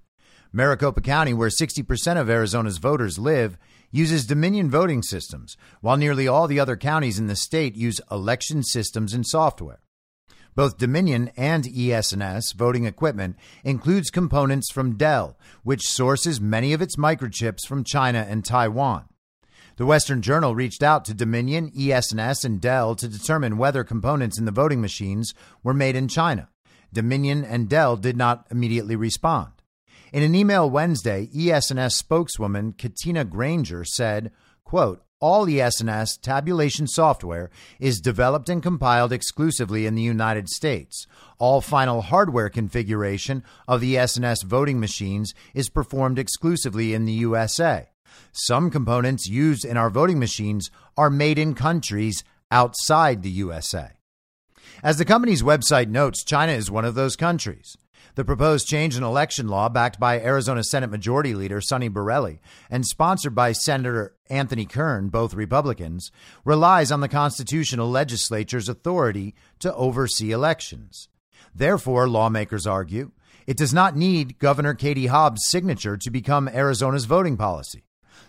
Maricopa County, where 60% of Arizona's voters live, uses Dominion voting systems, while nearly all the other counties in the state use election systems and software. Both Dominion and ES&S voting equipment includes components from Dell, which sources many of its microchips from China and Taiwan. The Western Journal reached out to Dominion, ES&S, and Dell to determine whether components in the voting machines were made in China. Dominion and Dell did not immediately respond. In an email Wednesday, ES&S spokeswoman Katina Granger said, quote, all ES&S tabulation software is developed and compiled exclusively in the United States. All final hardware configuration of the ES&S voting machines is performed exclusively in the USA. Some components used in our voting machines are made in countries outside the USA. As the company's website notes, China is one of those countries. The proposed change in election law, backed by Arizona Senate Majority Leader Sonny Borrelli and sponsored by Senator Anthony Kern, both Republicans, relies on the constitutional legislature's authority to oversee elections. Therefore, lawmakers argue, it does not need Governor Katie Hobbs' signature to become Arizona's voting policy.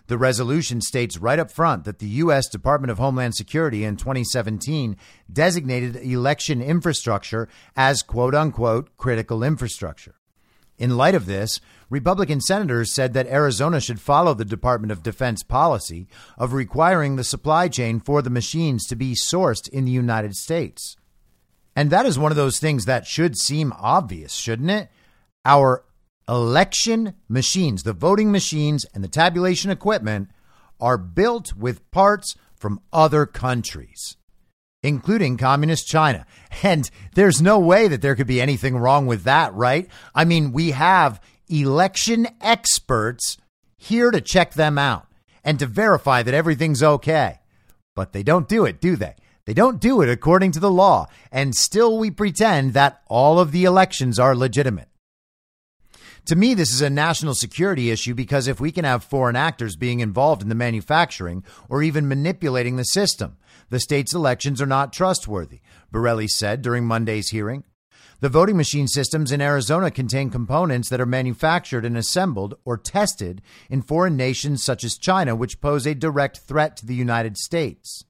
The resolution states right up front that the U.S. Department of Homeland Security in 2017 designated election infrastructure as quote unquote critical infrastructure. In light of this, Republican senators said that Arizona should follow the Department of Defense policy of requiring the supply chain for the machines to be sourced in the United States. And that is one of those things that should seem obvious, shouldn't it? Our election machines, the voting machines and the tabulation equipment are built with parts from other countries, including communist China. And there's no way that there could be anything wrong with that, right? I mean, we have election experts here to check them out and to verify that everything's okay. But they don't do it, do they? They don't do it according to the law. And still we pretend that all of the elections are legitimate. To me, this is a national security issue because if we can have foreign actors being involved in the manufacturing or even manipulating the system, the state's elections are not trustworthy, Borrelli said during Monday's hearing. The voting machine systems in Arizona contain components that are manufactured and assembled or tested in foreign nations such as China, which pose a direct threat to the United States.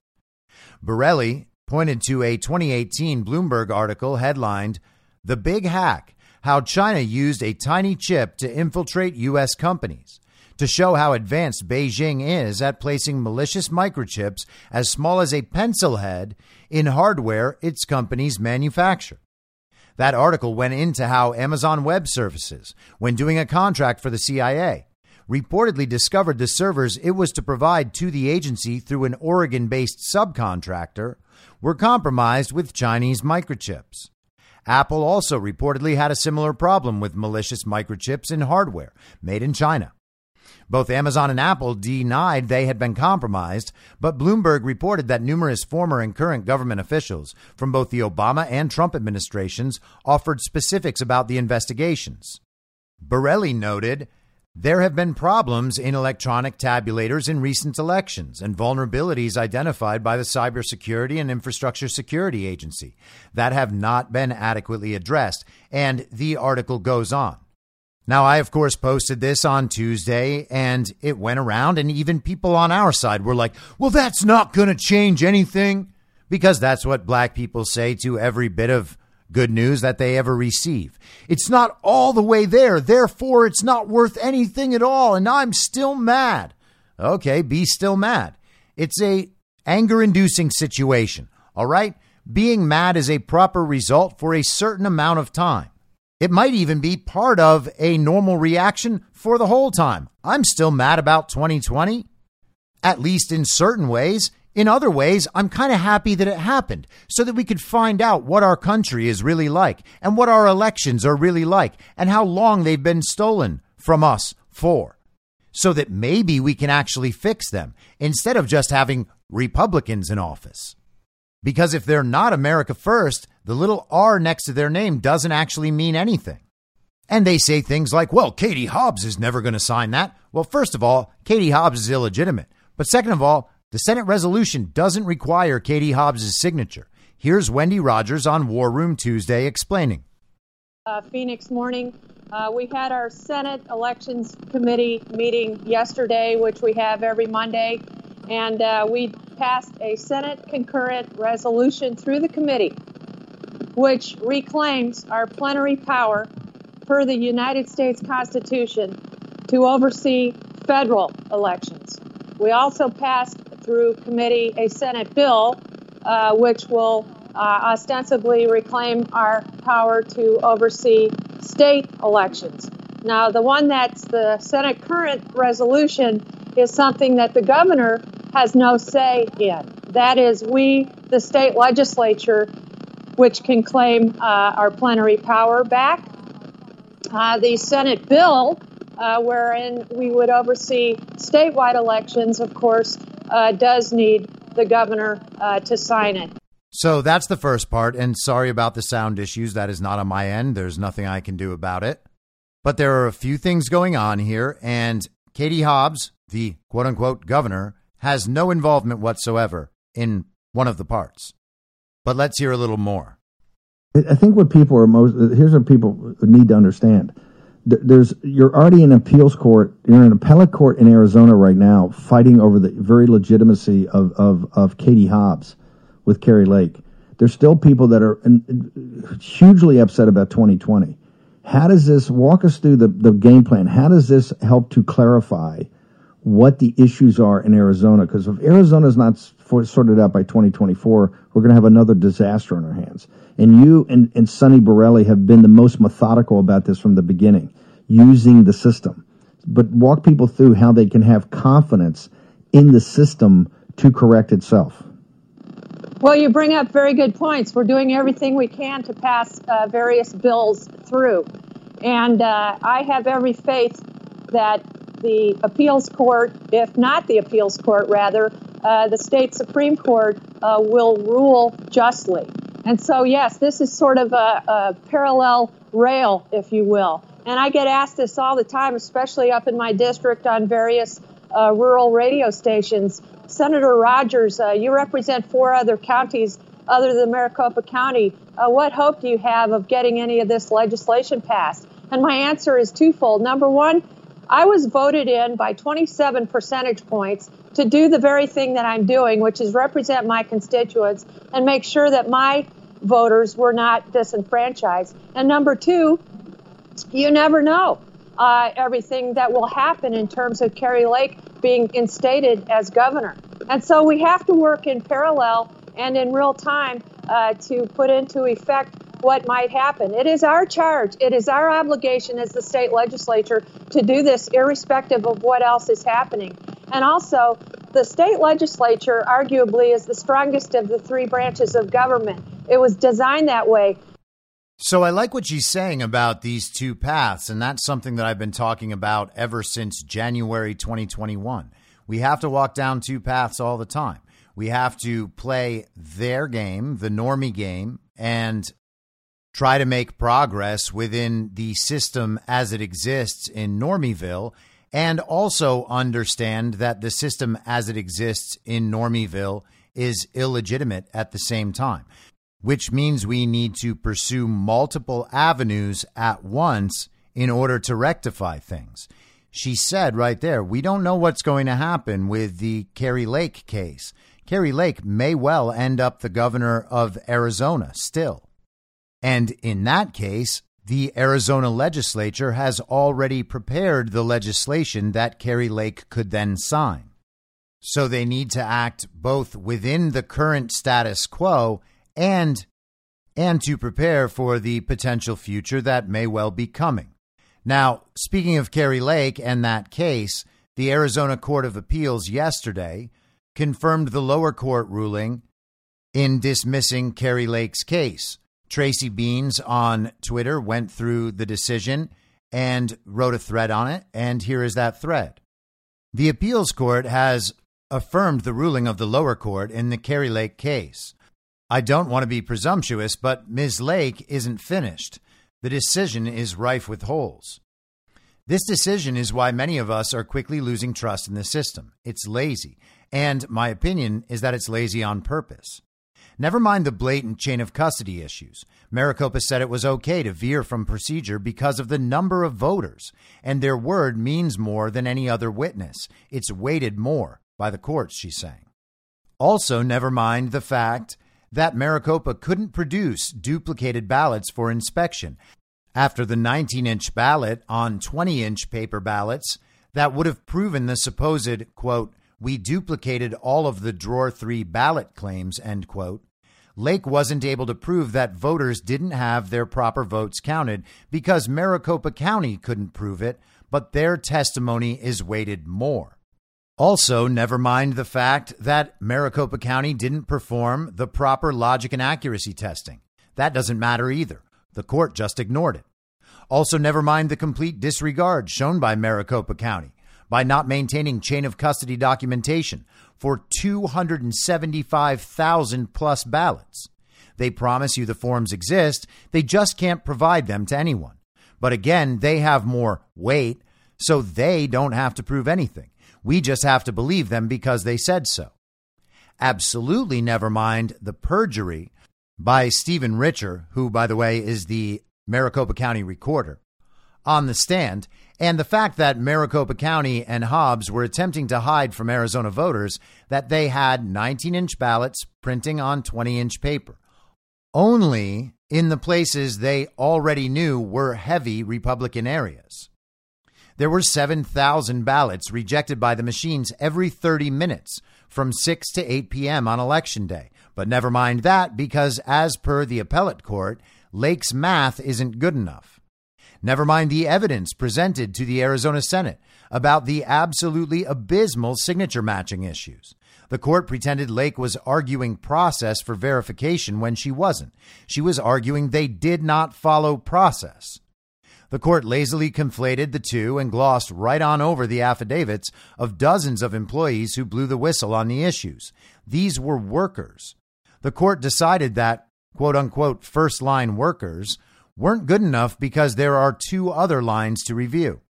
Borrelli pointed to a 2018 Bloomberg article headlined, The Big Hack How China Used a Tiny Chip to Infiltrate U.S. Companies, to show how advanced Beijing is at placing malicious microchips as small as a pencil head in hardware its companies manufacture. That article went into how Amazon Web Services, when doing a contract for the CIA, reportedly discovered the servers it was to provide to the agency through an Oregon based subcontractor were compromised with Chinese microchips. Apple also reportedly had a similar problem with malicious microchips in hardware made in China. Both Amazon and Apple denied they had been compromised, but Bloomberg reported that numerous former and current government officials from both the Obama and Trump administrations offered specifics about the investigations. Borrelli noted there have been problems in electronic tabulators in recent elections and vulnerabilities identified by the Cybersecurity and Infrastructure Security Agency that have not been adequately addressed. And the article goes on. Now, I, of course, posted this on Tuesday and it went around, and even people on our side were like, well, that's not going to change anything because that's what black people say to every bit of good news that they ever receive. It's not all the way there, therefore, it's not worth anything at all, and I'm still mad. Okay, be still mad. It's a anger inducing situation, all right? Being mad is a proper result for a certain amount of time. It might even be part of a normal reaction for the whole time. I'm still mad about 2020, at least in certain ways. In other ways, I'm kind of happy that it happened so that we could find out what our country is really like and what our elections are really like and how long they've been stolen from us for. So that maybe we can actually fix them instead of just having Republicans in office. Because if they're not America first, the little R next to their name doesn't actually mean anything. And they say things like, well, Katie Hobbs is never going to sign that. Well, first of all, Katie Hobbs is illegitimate. But second of all, the Senate resolution doesn't require Katie Hobbs' signature. Here's Wendy Rogers on War Room Tuesday explaining. Uh, Phoenix morning. Uh, we had our Senate Elections Committee meeting yesterday, which we have every Monday, and uh, we passed a Senate concurrent resolution through the committee which reclaims our plenary power per the United States Constitution to oversee federal elections. We also passed through committee a Senate bill uh, which will uh, ostensibly reclaim our power to oversee state elections. Now, the one that's the Senate current resolution is something that the governor has no say in. That is, we, the state legislature, which can claim uh, our plenary power back. Uh, the Senate bill, uh, wherein we would oversee statewide elections, of course, uh, does need the governor uh, to sign it. So that's the first part. And sorry about the sound issues. That is not on my end. There's nothing I can do about it. But there are a few things going on here. And Katie Hobbs, the quote unquote governor, has no involvement whatsoever in one of the parts. But let's hear a little more. I think what people are most here's what people need to understand. There's you're already in appeals court. You're in appellate court in Arizona right now, fighting over the very legitimacy of of, of Katie Hobbs with Kari Lake. There's still people that are hugely upset about 2020. How does this walk us through the, the game plan? How does this help to clarify what the issues are in Arizona? Because if Arizona is not sorted out by 2024, we're going to have another disaster on our hands. And you and, and Sonny Borrelli have been the most methodical about this from the beginning, using the system. But walk people through how they can have confidence in the system to correct itself. Well, you bring up very good points. We're doing everything we can to pass uh, various bills through. And uh, I have every faith that the appeals court, if not the appeals court, rather, uh, the state Supreme Court uh, will rule justly. And so, yes, this is sort of a, a parallel rail, if you will. And I get asked this all the time, especially up in my district on various uh, rural radio stations. Senator Rogers, uh, you represent four other counties other than Maricopa County. Uh, what hope do you have of getting any of this legislation passed? And my answer is twofold. Number one, I was voted in by 27 percentage points to do the very thing that I'm doing, which is represent my constituents and make sure that my voters were not disenfranchised. And number two, you never know uh, everything that will happen in terms of Kari Lake being instated as governor. And so we have to work in parallel and in real time uh, to put into effect what might happen. It is our charge, it is our obligation as the state legislature to do this irrespective of what else is happening. And also, the state legislature arguably is the strongest of the three branches of government. It was designed that way. So I like what she's saying about these two paths, and that's something that I've been talking about ever since January 2021. We have to walk down two paths all the time. We have to play their game, the normie game, and try to make progress within the system as it exists in Normieville, and also understand that the system as it exists in Normieville is illegitimate at the same time which means we need to pursue multiple avenues at once in order to rectify things. She said right there, we don't know what's going to happen with the Kari Lake case. Kari Lake may well end up the governor of Arizona still. And in that case, the Arizona legislature has already prepared the legislation that Kari Lake could then sign. So they need to act both within the current status quo and and to prepare for the potential future that may well be coming. Now, speaking of Kari Lake and that case, the Arizona Court of Appeals yesterday confirmed the lower court ruling in dismissing Kari Lake's case. Tracy Beanz on Twitter went through the decision and wrote a thread on it, and here is that thread. The appeals court has affirmed the ruling of the lower court in the Kari Lake case. I don't want to be presumptuous, but Ms. Lake isn't finished. The decision is rife with holes. This decision is why many of us are quickly losing trust in the system. It's lazy, and my opinion is that it's lazy on purpose. Never mind the blatant chain of custody issues. Maricopa said it was okay to veer from procedure because of the number of voters, and their word means more than any other witness. It's weighted more by the courts, she's saying. Also, never mind the fact that Maricopa couldn't produce duplicated ballots for inspection. After the 19 inch ballot on 20 inch paper ballots, that would have proven the supposed, quote, we duplicated all of the drawer three ballot claims, end quote. Lake wasn't able to prove that voters didn't have their proper votes counted because Maricopa County couldn't prove it, but their testimony is weighted more. Also, never mind the fact that Maricopa County didn't perform the proper logic and accuracy testing. That doesn't matter either. The court just ignored it. Also, never mind the complete disregard shown by Maricopa County by not maintaining chain of custody documentation for 275,000 plus ballots. They promise you the forms exist, they just can't provide them to anyone. But again, they have more weight, so they don't have to prove anything. We just have to believe them because they said so. Absolutely never mind the perjury by Stephen Richer, who, by the way, is the Maricopa County recorder, on the stand, and the fact that Maricopa County and Hobbs were attempting to hide from Arizona voters that they had 19 inch ballots printing on 20 inch paper. Only in the places they already knew were heavy Republican areas. There were 7,000 ballots rejected by the machines every 30 minutes from 6 to 8 p.m. on Election Day. But never mind that, because as per the appellate court, Lake's math isn't good enough. Never mind the evidence presented to the Arizona Senate about the absolutely abysmal signature matching issues. The court pretended Lake was arguing process for verification when she wasn't. She was arguing they did not follow process. The court lazily conflated the two and glossed right on over the affidavits of dozens of employees who blew the whistle on the issues. These were workers. The court decided that, quote unquote, first line workers weren't good enough because there are two other lines to review.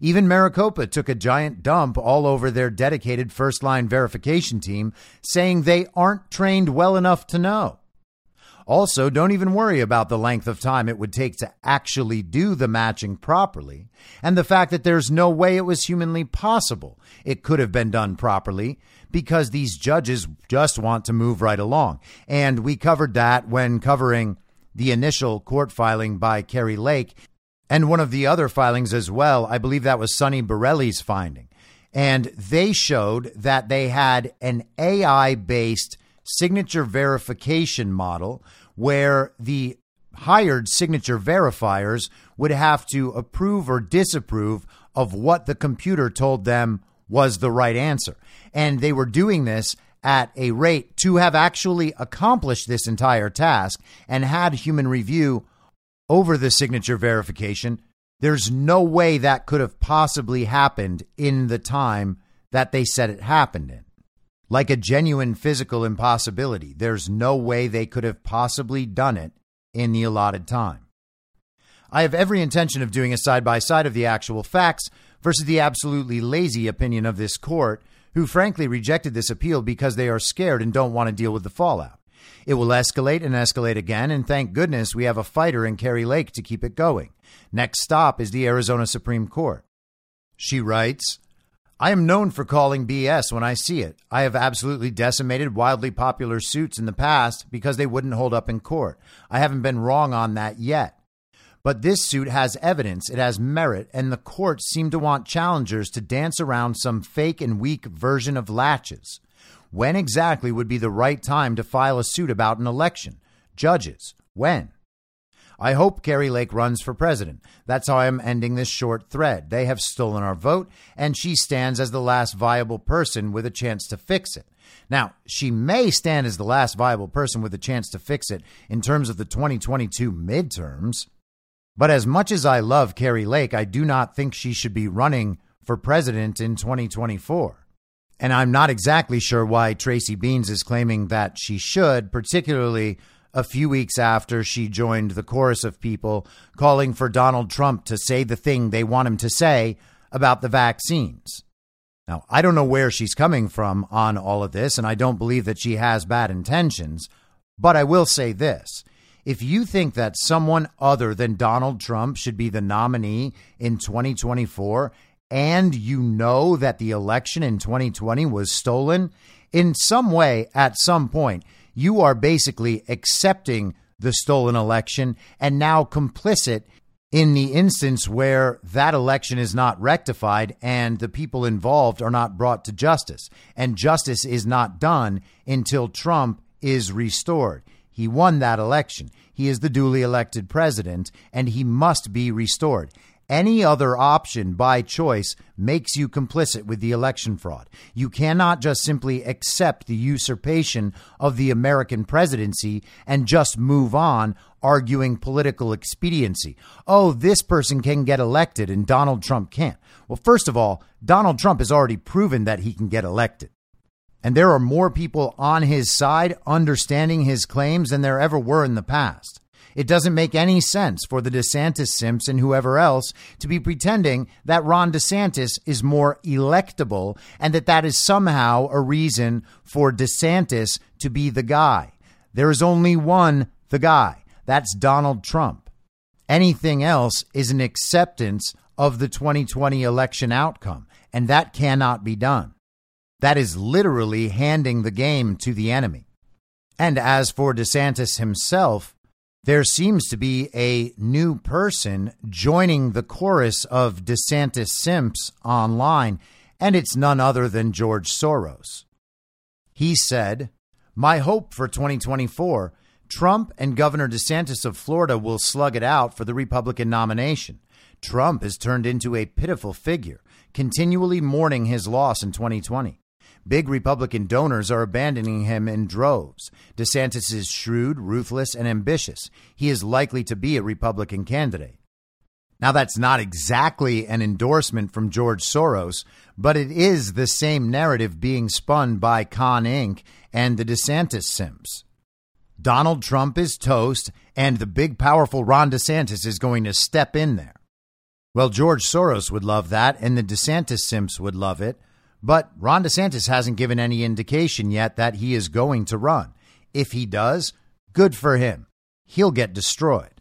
Even Maricopa took a giant dump all over their dedicated first line verification team, saying they aren't trained well enough to know. Also, don't even worry about the length of time it would take to actually do the matching properly, and the fact that there's no way it was humanly possible it could have been done properly because these judges just want to move right along. And we covered that when covering the initial court filing by Kari Lake and one of the other filings as well. I believe that was Sonny Borrelli's finding. And they showed that they had an AI based signature verification model where the hired signature verifiers would have to approve or disapprove of what the computer told them was the right answer. And they were doing this at a rate to have actually accomplished this entire task and had human review over the signature verification. There's no way that could have possibly happened in the time that they said it happened in like a genuine physical impossibility. There's no way they could have possibly done it in the allotted time. I have every intention of doing a side by side of the actual facts versus the absolutely lazy opinion of this court, who frankly rejected this appeal because they are scared and don't want to deal with the fallout. It will escalate and escalate again, and thank goodness we have a fighter in Kari Lake to keep it going. Next stop is the Arizona Supreme Court. She writes, I am known for calling BS when I see it. I have absolutely decimated wildly popular suits in the past because they wouldn't hold up in court. I haven't been wrong on that yet. But this suit has evidence, it has merit, and the courts seem to want challengers to dance around some fake and weak version of laches. When exactly would be the right time to file a suit about an election? Judges, when? I hope Kari Lake runs for president. That's how I'm ending this short thread. They have stolen our vote, and she stands as the last viable person with a chance to fix it. Now, she may stand as the last viable person with a chance to fix it in terms of the 2022 midterms. But as much as I love Kari Lake, I do not think she should be running for president in 2024. And I'm not exactly sure why Tracy Beanz is claiming that she should, particularly a few weeks after she joined the chorus of people calling for Donald Trump to say the thing they want him to say about the vaccines. Now, I don't know where she's coming from on all of this, and I don't believe that she has bad intentions, but I will say this. If you think that someone other than Donald Trump should be the nominee in 2024, and you know that the election in 2020 was stolen, in some way, at some point, you are basically accepting the stolen election and now complicit in the instance where that election is not rectified and the people involved are not brought to justice. And justice is not done until Trump is restored. He won that election. He is the duly elected president and he must be restored. Any other option by choice makes you complicit with the election fraud. You cannot just simply accept the usurpation of the American presidency and just move on arguing political expediency. Oh, this person can get elected and Donald Trump can't. Well, first of all, Donald Trump has already proven that he can get elected. And there are more people on his side understanding his claims than there ever were in the past. It doesn't make any sense for the DeSantis simps and whoever else to be pretending that Ron DeSantis is more electable and that that is somehow a reason for DeSantis to be the guy. There is only one the guy. That's Donald Trump. Anything else is an acceptance of the 2020 election outcome, and that cannot be done. That is literally handing the game to the enemy. And as for DeSantis himself, there seems to be a new person joining the chorus of DeSantis simps online, and it's none other than George Soros. He said, My hope for 2024 Trump and Governor DeSantis of Florida will slug it out for the Republican nomination. Trump has turned into a pitiful figure, continually mourning his loss in 2020. Big Republican donors are abandoning him in droves. DeSantis is shrewd, ruthless, and ambitious. He is likely to be a Republican candidate. Now, that's not exactly an endorsement from George Soros, but it is the same narrative being spun by Con Inc. and the DeSantis Sims. Donald Trump is toast, and the big, powerful Ron DeSantis is going to step in there. Well, George Soros would love that, and the DeSantis Sims would love it. But Ron DeSantis hasn't given any indication yet that he is going to run. If he does, good for him. He'll get destroyed.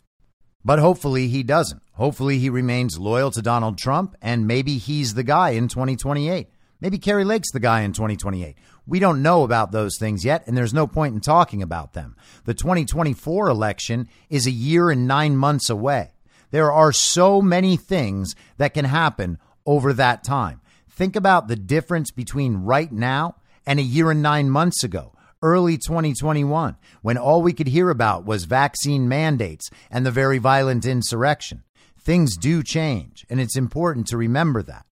But hopefully he doesn't. Hopefully he remains loyal to Donald Trump and maybe he's the guy in 2028. Maybe Kari Lake's the guy in 2028. We don't know about those things yet, and there's no point in talking about them. The 2024 election is a year and nine months away. There are so many things that can happen over that time. Think about the difference between right now and a year and nine months ago, early 2021, when all we could hear about was vaccine mandates and the very violent insurrection. Things do change, and it's important to remember that.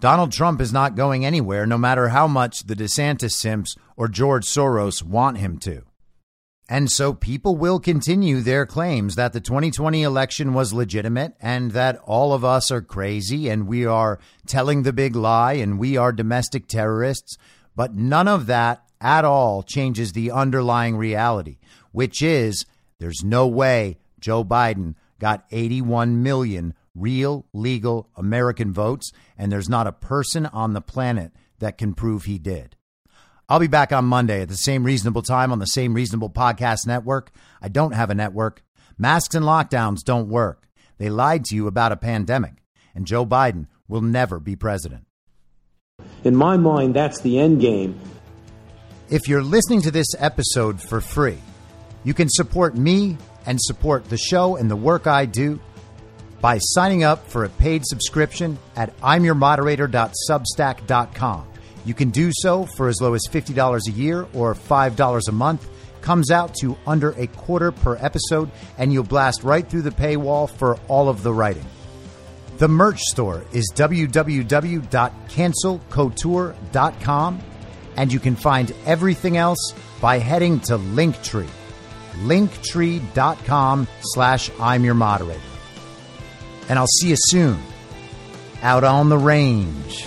Donald Trump is not going anywhere, no matter how much the DeSantis simps or George Soros want him to. And so people will continue their claims that the 2020 election was legitimate and that all of us are crazy and we are telling the big lie and we are domestic terrorists. But none of that at all changes the underlying reality, which is there's no way Joe Biden got 81 million real, legal American votes, and there's not a person on the planet that can prove he did. I'll be back on Monday at the same reasonable time on the same reasonable podcast network. I don't have a network. Masks and lockdowns don't work. They lied to you about a pandemic, and Joe Biden will never be president. In my mind, that's the end game. If you're listening to this episode for free, you can support me and support the show and the work I do by signing up for a paid subscription at imyourmoderator.substack.com. You can do so for as low as $50 a year or $5 a month. Comes out to under a quarter per episode, and you'll blast right through the paywall for all of the writing. The merch store is www.cancelcouture.com, and you can find everything else by heading to Linktree, linktree.com slash I'm your moderator. And I'll see you soon out on the range.